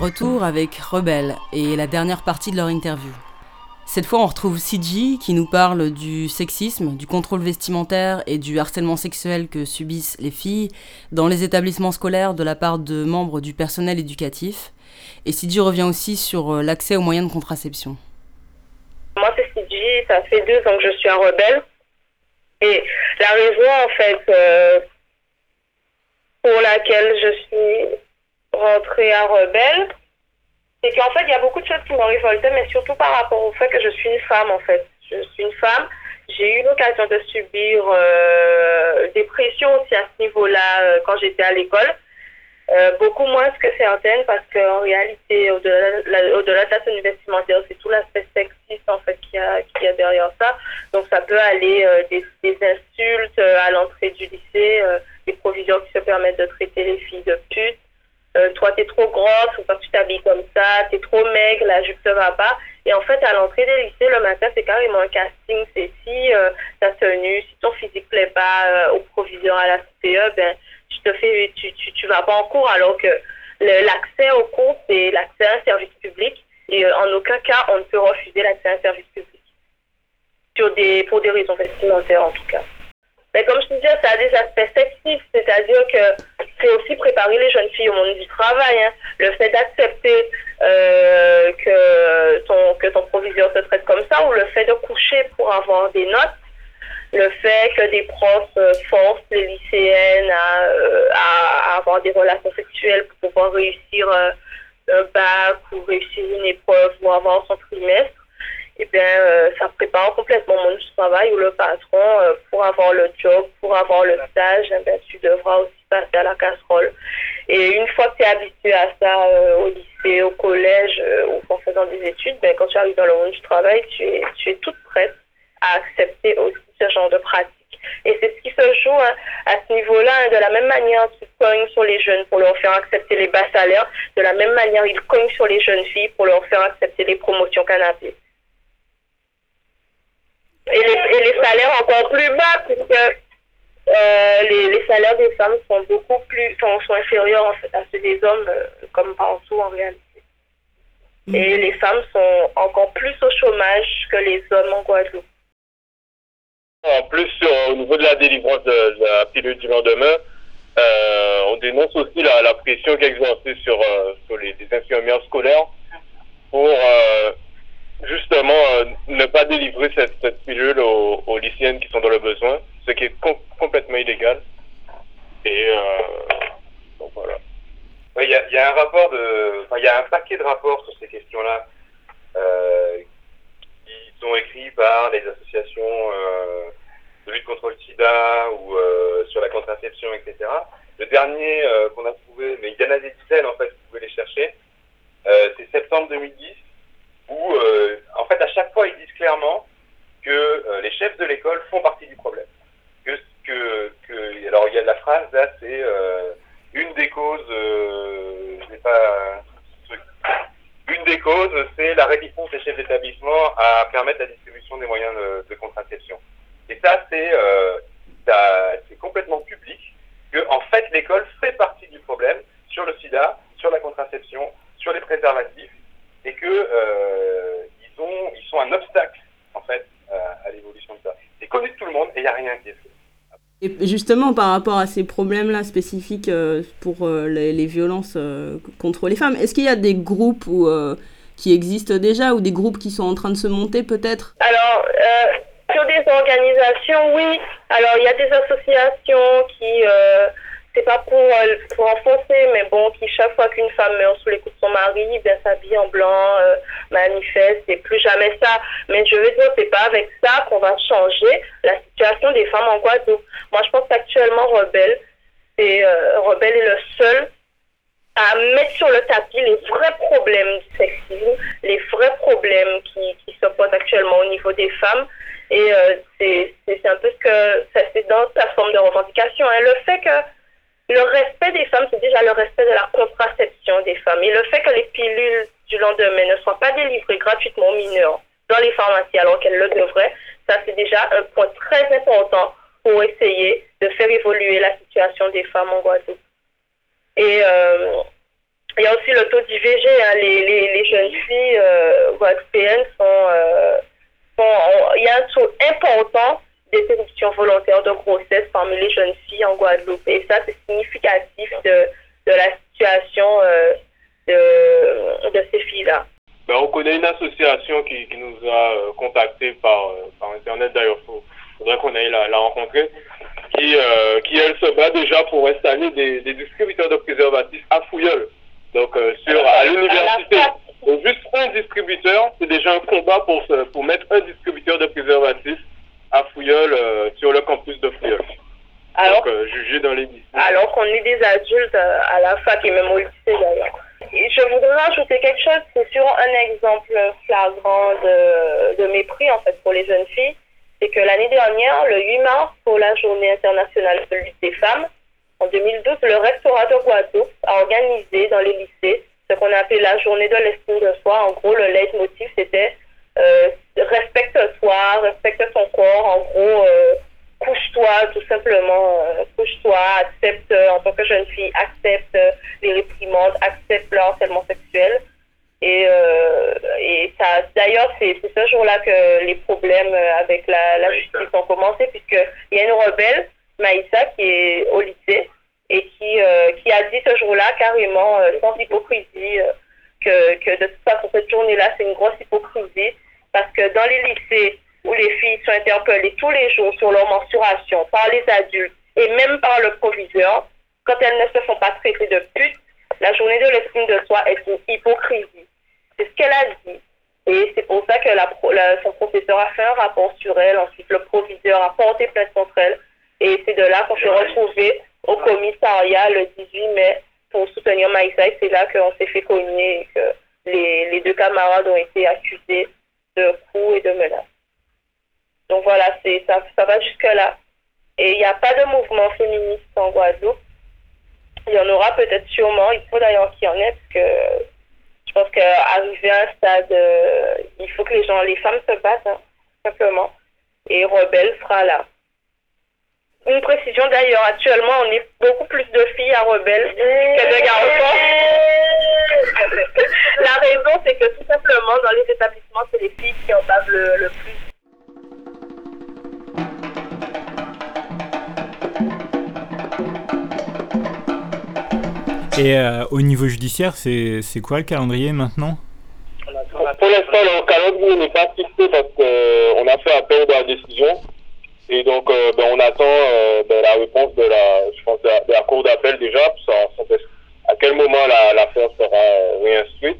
Retour avec Rebelle et la dernière partie de leur interview. Cette fois, on retrouve CG qui nous parle du sexisme, du contrôle vestimentaire et du harcèlement sexuel que subissent les filles dans les établissements scolaires de la part de membres du personnel éducatif. Et CG revient aussi sur euh, l'accès aux moyens de contraception. Moi, c'est CG, ça fait deux ans que je suis un rebelle. Et la raison, en fait, euh, pour laquelle je suis rentrée à rebelle, c'est qu'en fait, il y a beaucoup de choses qui m'ont révolté, mais surtout par rapport au fait que je suis une femme, en fait. Je suis une femme. J'ai eu l'occasion de subir euh, des pressions aussi à ce niveau-là euh, quand j'étais à l'école. Euh, beaucoup moins que certaines parce qu'en réalité, au-delà au de la scène vestimentaire, c'est tout l'aspect sexiste en fait qu'il y, y a derrière ça. Donc ça peut aller euh, des, des, insultes à l'entrée du lycée, des provisions qui se permettent de traiter les filles de putes, euh, toi t'es trop grosse ou pas tu t'habilles comme ça, t'es trop maigre, la jupe te va pas. Et en fait, à l'entrée des lycées, le matin, c'est carrément un casting. C'est si euh, ta tenue, si ton physique plaît pas euh, au proviseur à la CPE, ben, tu te fais, tu, tu, tu vas pas en cours alors que l'accès au cours, c'est l'accès à un service public. Et en aucun cas, on ne peut refuser l'accès à un service public. Sur des, pour des raisons vestimentaires, en tout cas. Mais comme je te disais, ça a des aspects sexistes, c'est-à-dire que c'est aussi préparer les jeunes filles au monde du travail. Hein. Le fait d'accepter euh, que, ton, que ton proviseur te traite comme ça, ou le fait de coucher pour avoir des notes, le fait que des profs euh, forcent les lycéennes à, euh, à, avoir des relations sexuelles pour pouvoir réussir un bac ou réussir une épreuve ou avoir son trimestre, eh bien, ça prépare complètement mon travail où le patron, pour avoir le job, pour avoir le stage, eh tu devras aussi à la casserole. Et une fois que tu es habitué à ça euh, au lycée, au collège ou en faisant des études, ben, quand tu arrives dans le monde du travail, tu es, tu es toute prête à accepter aussi ce genre de pratique. Et c'est ce qui se joue à ce niveau-là. Hein. de la même manière, tu cognes sur les jeunes pour leur faire accepter les bas salaires. De la même manière, ils cognent sur les jeunes filles pour leur faire accepter les promotions canapé. Et les, et les salaires encore plus bas, puisque euh, les, les, salaires des femmes sont beaucoup plus sont, sont inférieurs en fait, à ceux des hommes, euh, comme partout en réalité. Mm. Et les femmes sont encore plus au chômage que les hommes en Guadeloupe. En plus, au niveau de la délivrance de, la pilule du lendemain, euh, on dénonce aussi la, la pression qui est exercée sur, euh, sur les, les, infirmières scolaires pour euh, justement euh, ne pas délivrer cette, cette pilule aux, aux, lycéennes qui sont dans le besoin, ce qui est complètement illégal. Et euh, donc voilà. Il y, a, y, a, un rapport de, il y a un paquet de rapports sur ces questions-là euh, qui sont écrits par les associations euh, de lutte contre le SIDA ou euh, sur la contraception, etc. le dernier qu'on a trouvé, mais il y en a des dizaines en fait, vous pouvez les chercher, c'est septembre 2010, où en fait à chaque fois ils disent clairement que les chefs de l'école font partie du problème. Que, que, que alors il y a la phrase là, c'est une des causes, pas une des causes, c'est la réticence des chefs d'établissement à permettre la distribution des moyens de, contraception. Et ça, c'est euh, complètement public que, en fait, l'école fait partie du problème sur le sida, sur la contraception, sur les préservatifs, et que euh, ils, ont, ils sont un obstacle, en fait, à l'évolution de ça. C'est connu de tout le monde et il n'y a rien qui est fait. Et justement, par rapport à ces problèmes-là spécifiques euh, pour euh, les, violences euh, contre les femmes, est-ce qu'il y a des groupes qui existent déjà ou des groupes qui sont en train de se monter peut-être? Alors, sur des organisations, oui. Alors, il y a des associations qui c'est pas pour, euh, pour enfoncer, mais bon, qui chaque fois qu'une femme meurt sous les coups de son mari, bien s'habille en blanc, euh, manifeste, et plus jamais ça. Mais je veux dire, c'est pas avec ça qu'on va changer la situation des femmes en Guadeloupe. Moi, je pense qu'actuellement, Rebelle, c'est euh, Rebelle est le seul à mettre sur le tapis les vrais problèmes du sexisme, les vrais problèmes qui, qui se posent actuellement au niveau des femmes. Et euh, c'est un peu ce que c'est dans sa forme de revendication. Et hein. le fait que le respect des femmes, c'est déjà le respect de la contraception des femmes. Et le fait que les pilules du lendemain ne soient pas délivrées gratuitement aux mineurs dans les pharmacies alors qu'elles le devraient, ça c'est déjà un point très important pour essayer de faire évoluer la situation des femmes en Guadeloupe. Et euh, il y a aussi le taux d'IVG. Hein. Les, les, jeunes filles euh, guadeloupéennes sont, euh, sont... Il y a un taux important d'interruption volontaire de grossesse parmi les jeunes filles en Guadeloupe. Et ça, c'est significatif de, de, la situation euh, de, de, ces filles-là. Ben, on connaît une association qui, qui nous a euh, contactés par, euh, par Internet, d'ailleurs, il faudrait qu'on aille la, rencontrer, qui, qui, elle, se bat déjà pour installer des, distributeurs de préservatifs à Fouilleul, donc sur, à l'université. Juste un distributeur, c'est déjà un combat pour, pour mettre un distributeur de préservatifs à Fouilleul, sur le campus de Fouilleul. Alors, Donc, euh, jugé dans les Alors qu'on est des adultes euh, à la fac et même au lycée d'ailleurs. je voudrais rajouter quelque chose, c'est sur un exemple flagrant de, de mépris en fait pour les jeunes filles. C'est que l'année dernière, le 8 mars, pour la journée internationale de lutte des femmes, en 2012, le rectorat de Guadeloupe a organisé dans les lycées ce qu'on appelait la journée de l'estime de soi. En gros, le leitmotiv, c'était respecte-toi, respecte ton corps, en gros, euh, couche-toi tout simplement, euh, couche-toi, accepte en tant que jeune fille, accepte les réprimandes, accepte le harcèlement sexuel. Et, et ça, d'ailleurs, c'est ce jour-là que les problèmes avec la, la justice ont commencé, puisqu'il y a une rebelle, Maïssa, qui est au lycée, et qui, qui a dit ce jour-là carrément, sans hypocrisie, que, que de toute façon, cette journée-là, c'est une grosse hypocrisie parce que dans les lycées où les filles sont interpellées tous les jours sur leur menstruation par les adultes et même par le proviseur, quand elles ne se font pas traiter de pute, la journée de l'estime de soi est une hypocrisie. C'est ce qu'elle a dit. Et c'est pour ça que la, son professeur a fait un rapport sur elle. Ensuite, le proviseur a porté plainte contre elle. Et c'est de là qu'on s'est retrouvé au commissariat le 18 mai pour soutenir Maïsa. Et c'est là qu'on s'est fait cogner et que les, les deux camarades ont été accusés de coups et de menaces. Donc voilà, c'est ça, ça va jusque-là. Et il n'y a pas de mouvement féministe en Guadeloupe. Il y en aura peut-être sûrement, il faut d'ailleurs qu'il y en ait, parce que je pense qu'arriver à un stade, euh, il faut que les gens, les femmes se battent, hein, simplement. Et Rebelle sera là. Une précision d'ailleurs, actuellement, on est beaucoup plus de filles à Rebelle que de garçons. La raison, c'est que tout simplement, dans les établissements, c'est les filles qui en bavent le, plus. Et euh, au niveau judiciaire, c'est quoi le calendrier maintenant? Pour l'instant, le calendrier n'est pas fixé parce qu'on euh, a fait appel de la décision. Et donc, euh, ben, on attend euh, ben, la réponse de la, je pense, de la, cour d'appel déjà, pour à quel moment l'affaire sera euh, réinstruite?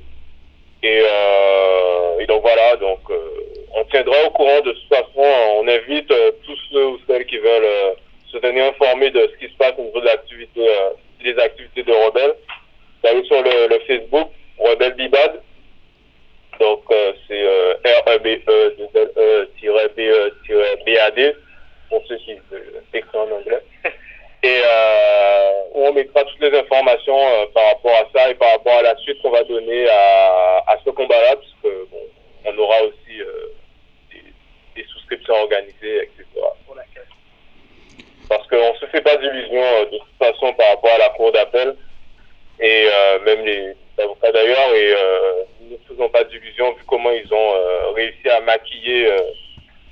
Et, euh, et, donc voilà, donc euh, on tiendra au courant de toute façon. On invite euh, tous ceux ou celles qui veulent euh, se tenir informés de ce qui se passe au niveau de l'activité, des activités de Rebelle, d'aller sur le, le, Facebook Rebelle Bibad. Donc c'est R-E-B-E-B-A-D e pour ceux qui écrivent en anglais. d'informations par rapport à ça et par rapport à la suite qu'on va donner à, à ce combat-là, puisque bon, on aura aussi des, des, souscriptions organisées, etc. Parce qu'on ne se fait pas d'illusions de toute façon par rapport à la cour d'appel et même les avocats d'ailleurs et nous ne faisons pas d'illusions vu comment ils ont réussi à maquiller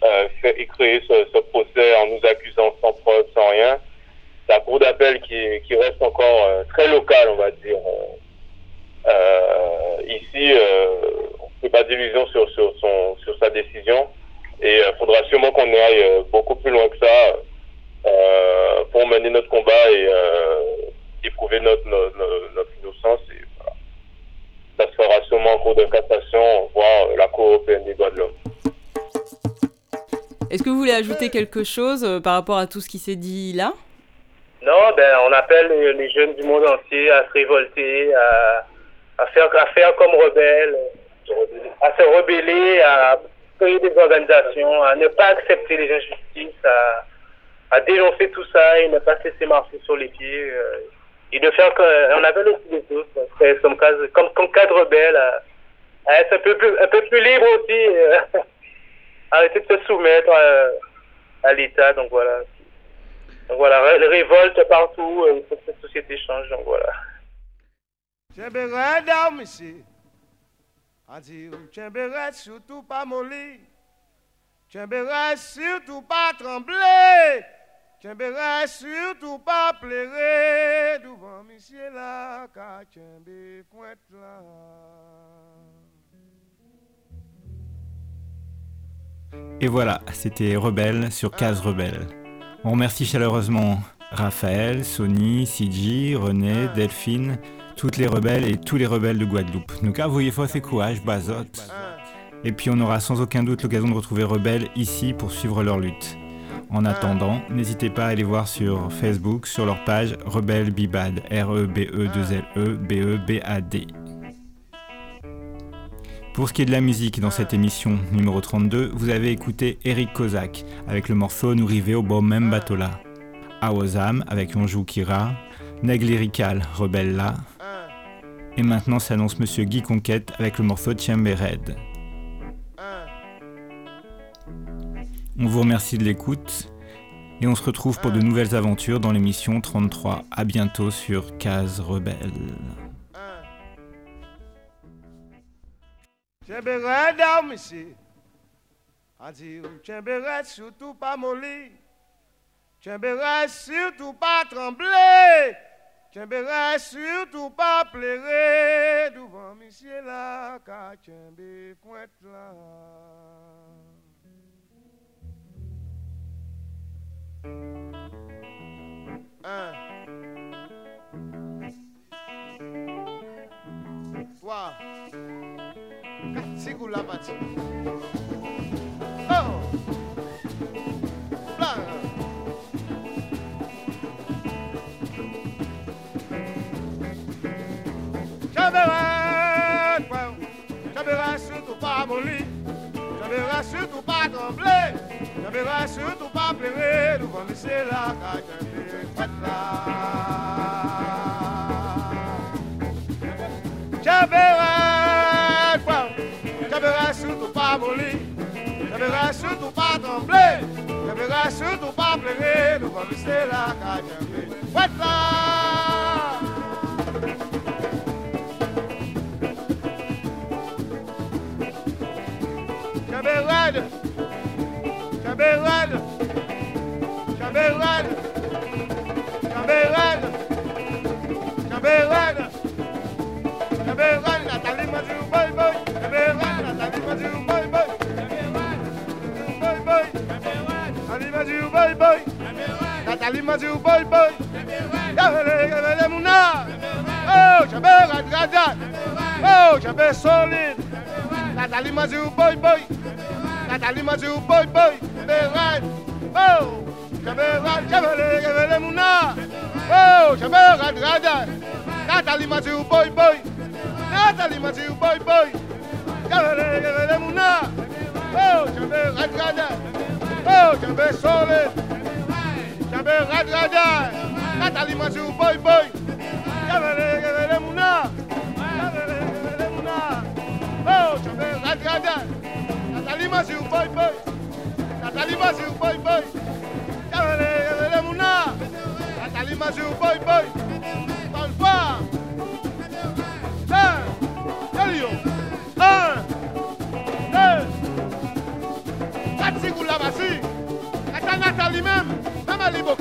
euh, fait, et créer ce, ce, procès en nous accusant sans preuve, sans rien. La cour d'appel qui, reste encore euh, très locale, on va dire. Euh, ici, on ne fait pas d'illusion sur, sur, sa décision. Et il faudra sûrement qu'on aille beaucoup plus loin que ça pour mener notre combat et éprouver notre, notre, notre innocence. Et voilà. Ça se fera sûrement en cours de cassation, voire la Cour européenne des droits de l'homme. Est-ce que vous voulez ajouter quelque chose euh, par rapport à tout ce qui s'est dit là? Non, ben, on appelle les jeunes du monde entier à se révolter, à, faire, comme rebelles, à se rebeller, à créer des organisations, à ne pas accepter les injustices, à, dénoncer tout ça et ne pas se laisser marcher sur les pieds. Euh, et de faire qu'on appelle aussi les autres, comme, comme, comme cadre rebelle, à, être un peu plus, un libre aussi. Euh, arrêter de se soumettre à, à l'État. Donc voilà. Donc voilà, les révoltes partout, il faut que cette société change. Donc voilà. surtout pas molli. surtout pas trembler. surtout pas pleurer devant monsieur là, car pointe là. Et voilà, c'était Rebelle sur Case Rebelle. On remercie chaleureusement Raphaël, Sony, Siji, René, Delphine, toutes les rebelles et tous les rebelles de Guadeloupe. Donc avouez force et courage, Bazot. Et puis on aura sans aucun doute l'occasion de retrouver Rebelle ici pour suivre leur lutte. En attendant, n'hésitez pas à aller voir sur Facebook, sur leur page Rebelle Bibad, R-E-B-E-2-L-E-B-E-B-A-D. Pour ce qui est de la musique dans cette émission numéro 32, vous avez écouté Eric Kozak avec le morceau Nous au bateau là. Awazam avec Onjou Kira, Neg Lyrical Rebella. Et maintenant s'annonce Monsieur Guy Conquête avec le morceau Red. On vous remercie de l'écoute et on se retrouve pour de nouvelles aventures dans l'émission 33. A bientôt sur Case Rebelle. Chemberet down, monsieur. A dit, Chemberet surtout pas molli. Chemberet surtout pas trembler. Chemberet surtout pas pleurer. Devant monsieur là, car Chembé pointe là. Un. Trois. Segula bati. Oh! Blah. J'avais j'avais surtout pas molli, j'avais surtout pas tremblé, j'avais surtout pas pleurer devant laisser la cage J'avais verrai je verrai surtout pas trembler, je verrai surtout pas pleurer, nous allons laisser la cage Ouais, là! J'avais raide, j'avais raide, j'avais raide, j'avais raide, j'avais raide, j'avais raide, Nathalie m'a dit, boy, boy, bye. Arriba boy, boy, bye. Catalima Jiu boy, boy, Gavele gavele muna. Oh, chabe gadaja. Oh, chabe solid. boy, boy, bye bye. Catalima boy, boy, bye. Berat. Oh, chabe gavele gavele muna. Oh, chabe gadaja. Catalima boy, boy, bye. Catalima Jiu boy, boy, Gavele gavele muna. Jabez Radrada. Oh, Jabez Solid. Jabez Radrada. Nathalie Mazou, boy, boy. Jabez Radrada. Jabez Radrada. Oh, Jabez Radrada. Nathalie Mazou, boy, boy. Nathalie Mazou, boy, boy. Jabez Radrada. Nathalie Mazou, boy, boy. Paul Farr. à lui-même, même à Libo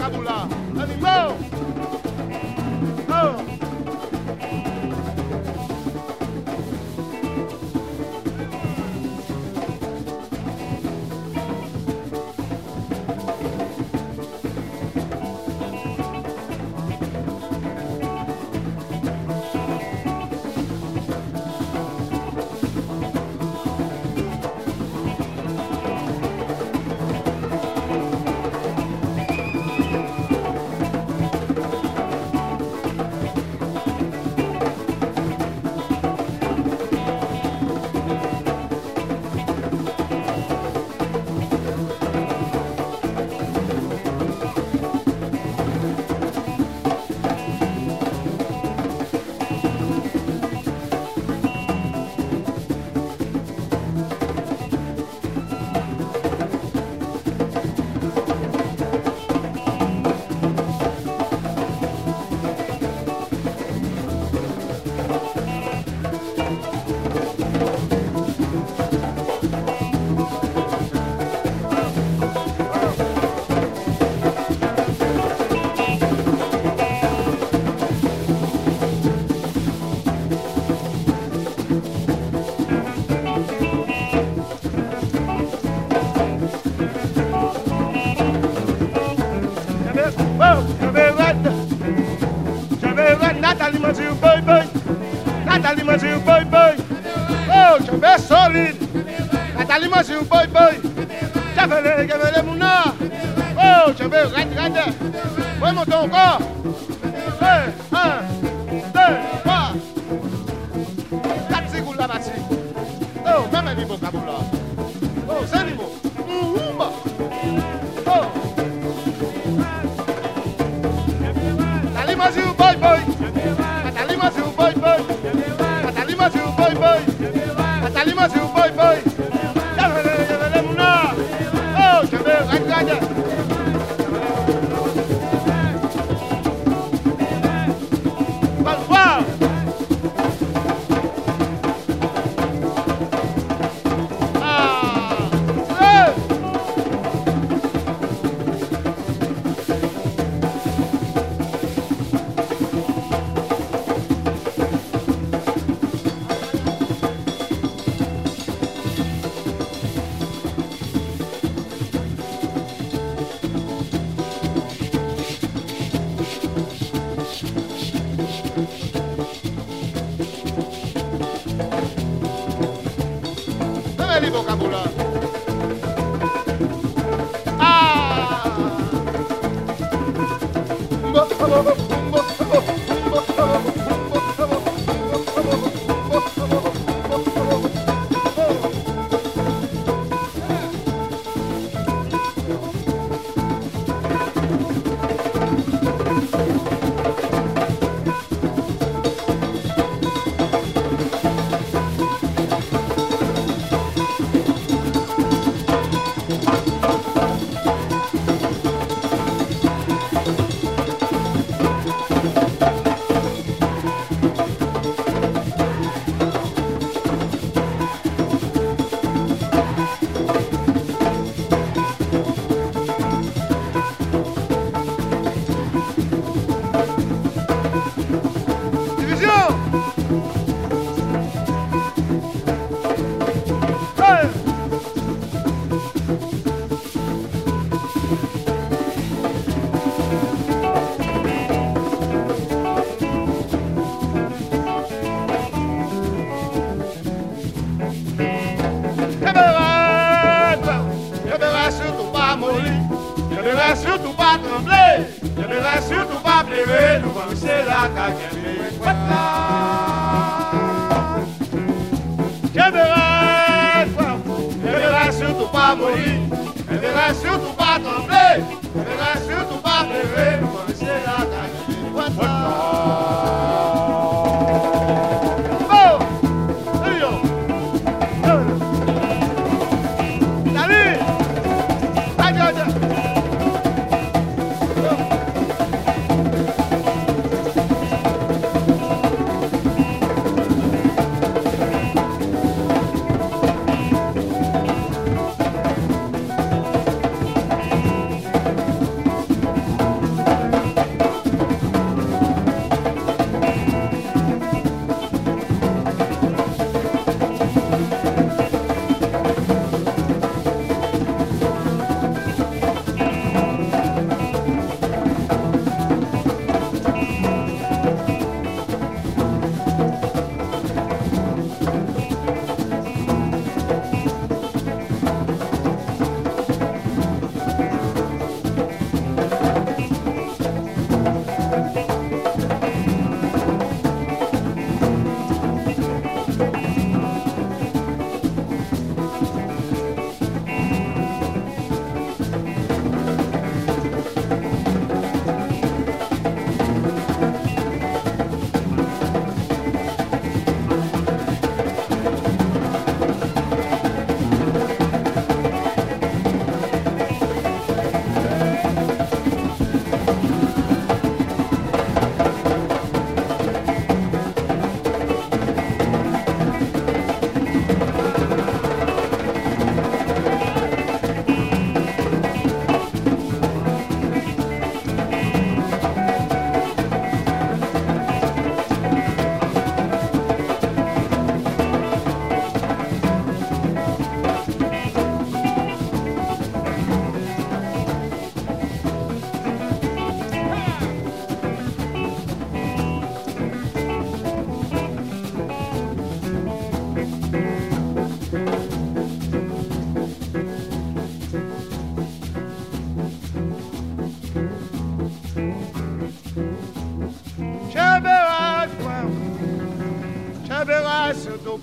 Nathalie Mazil, boi, boi. Nathalie Mazil, boi, boi. Oh, je vais solide. Nathalie Mazil, boi, boi. J'avais les mouna. Oh, je vais rendre, rendre. Oui, mon ton corps. Deux, un, deux, trois. Quatre secondes là, bâti. Oh, même un niveau vocabulaire.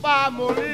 vamos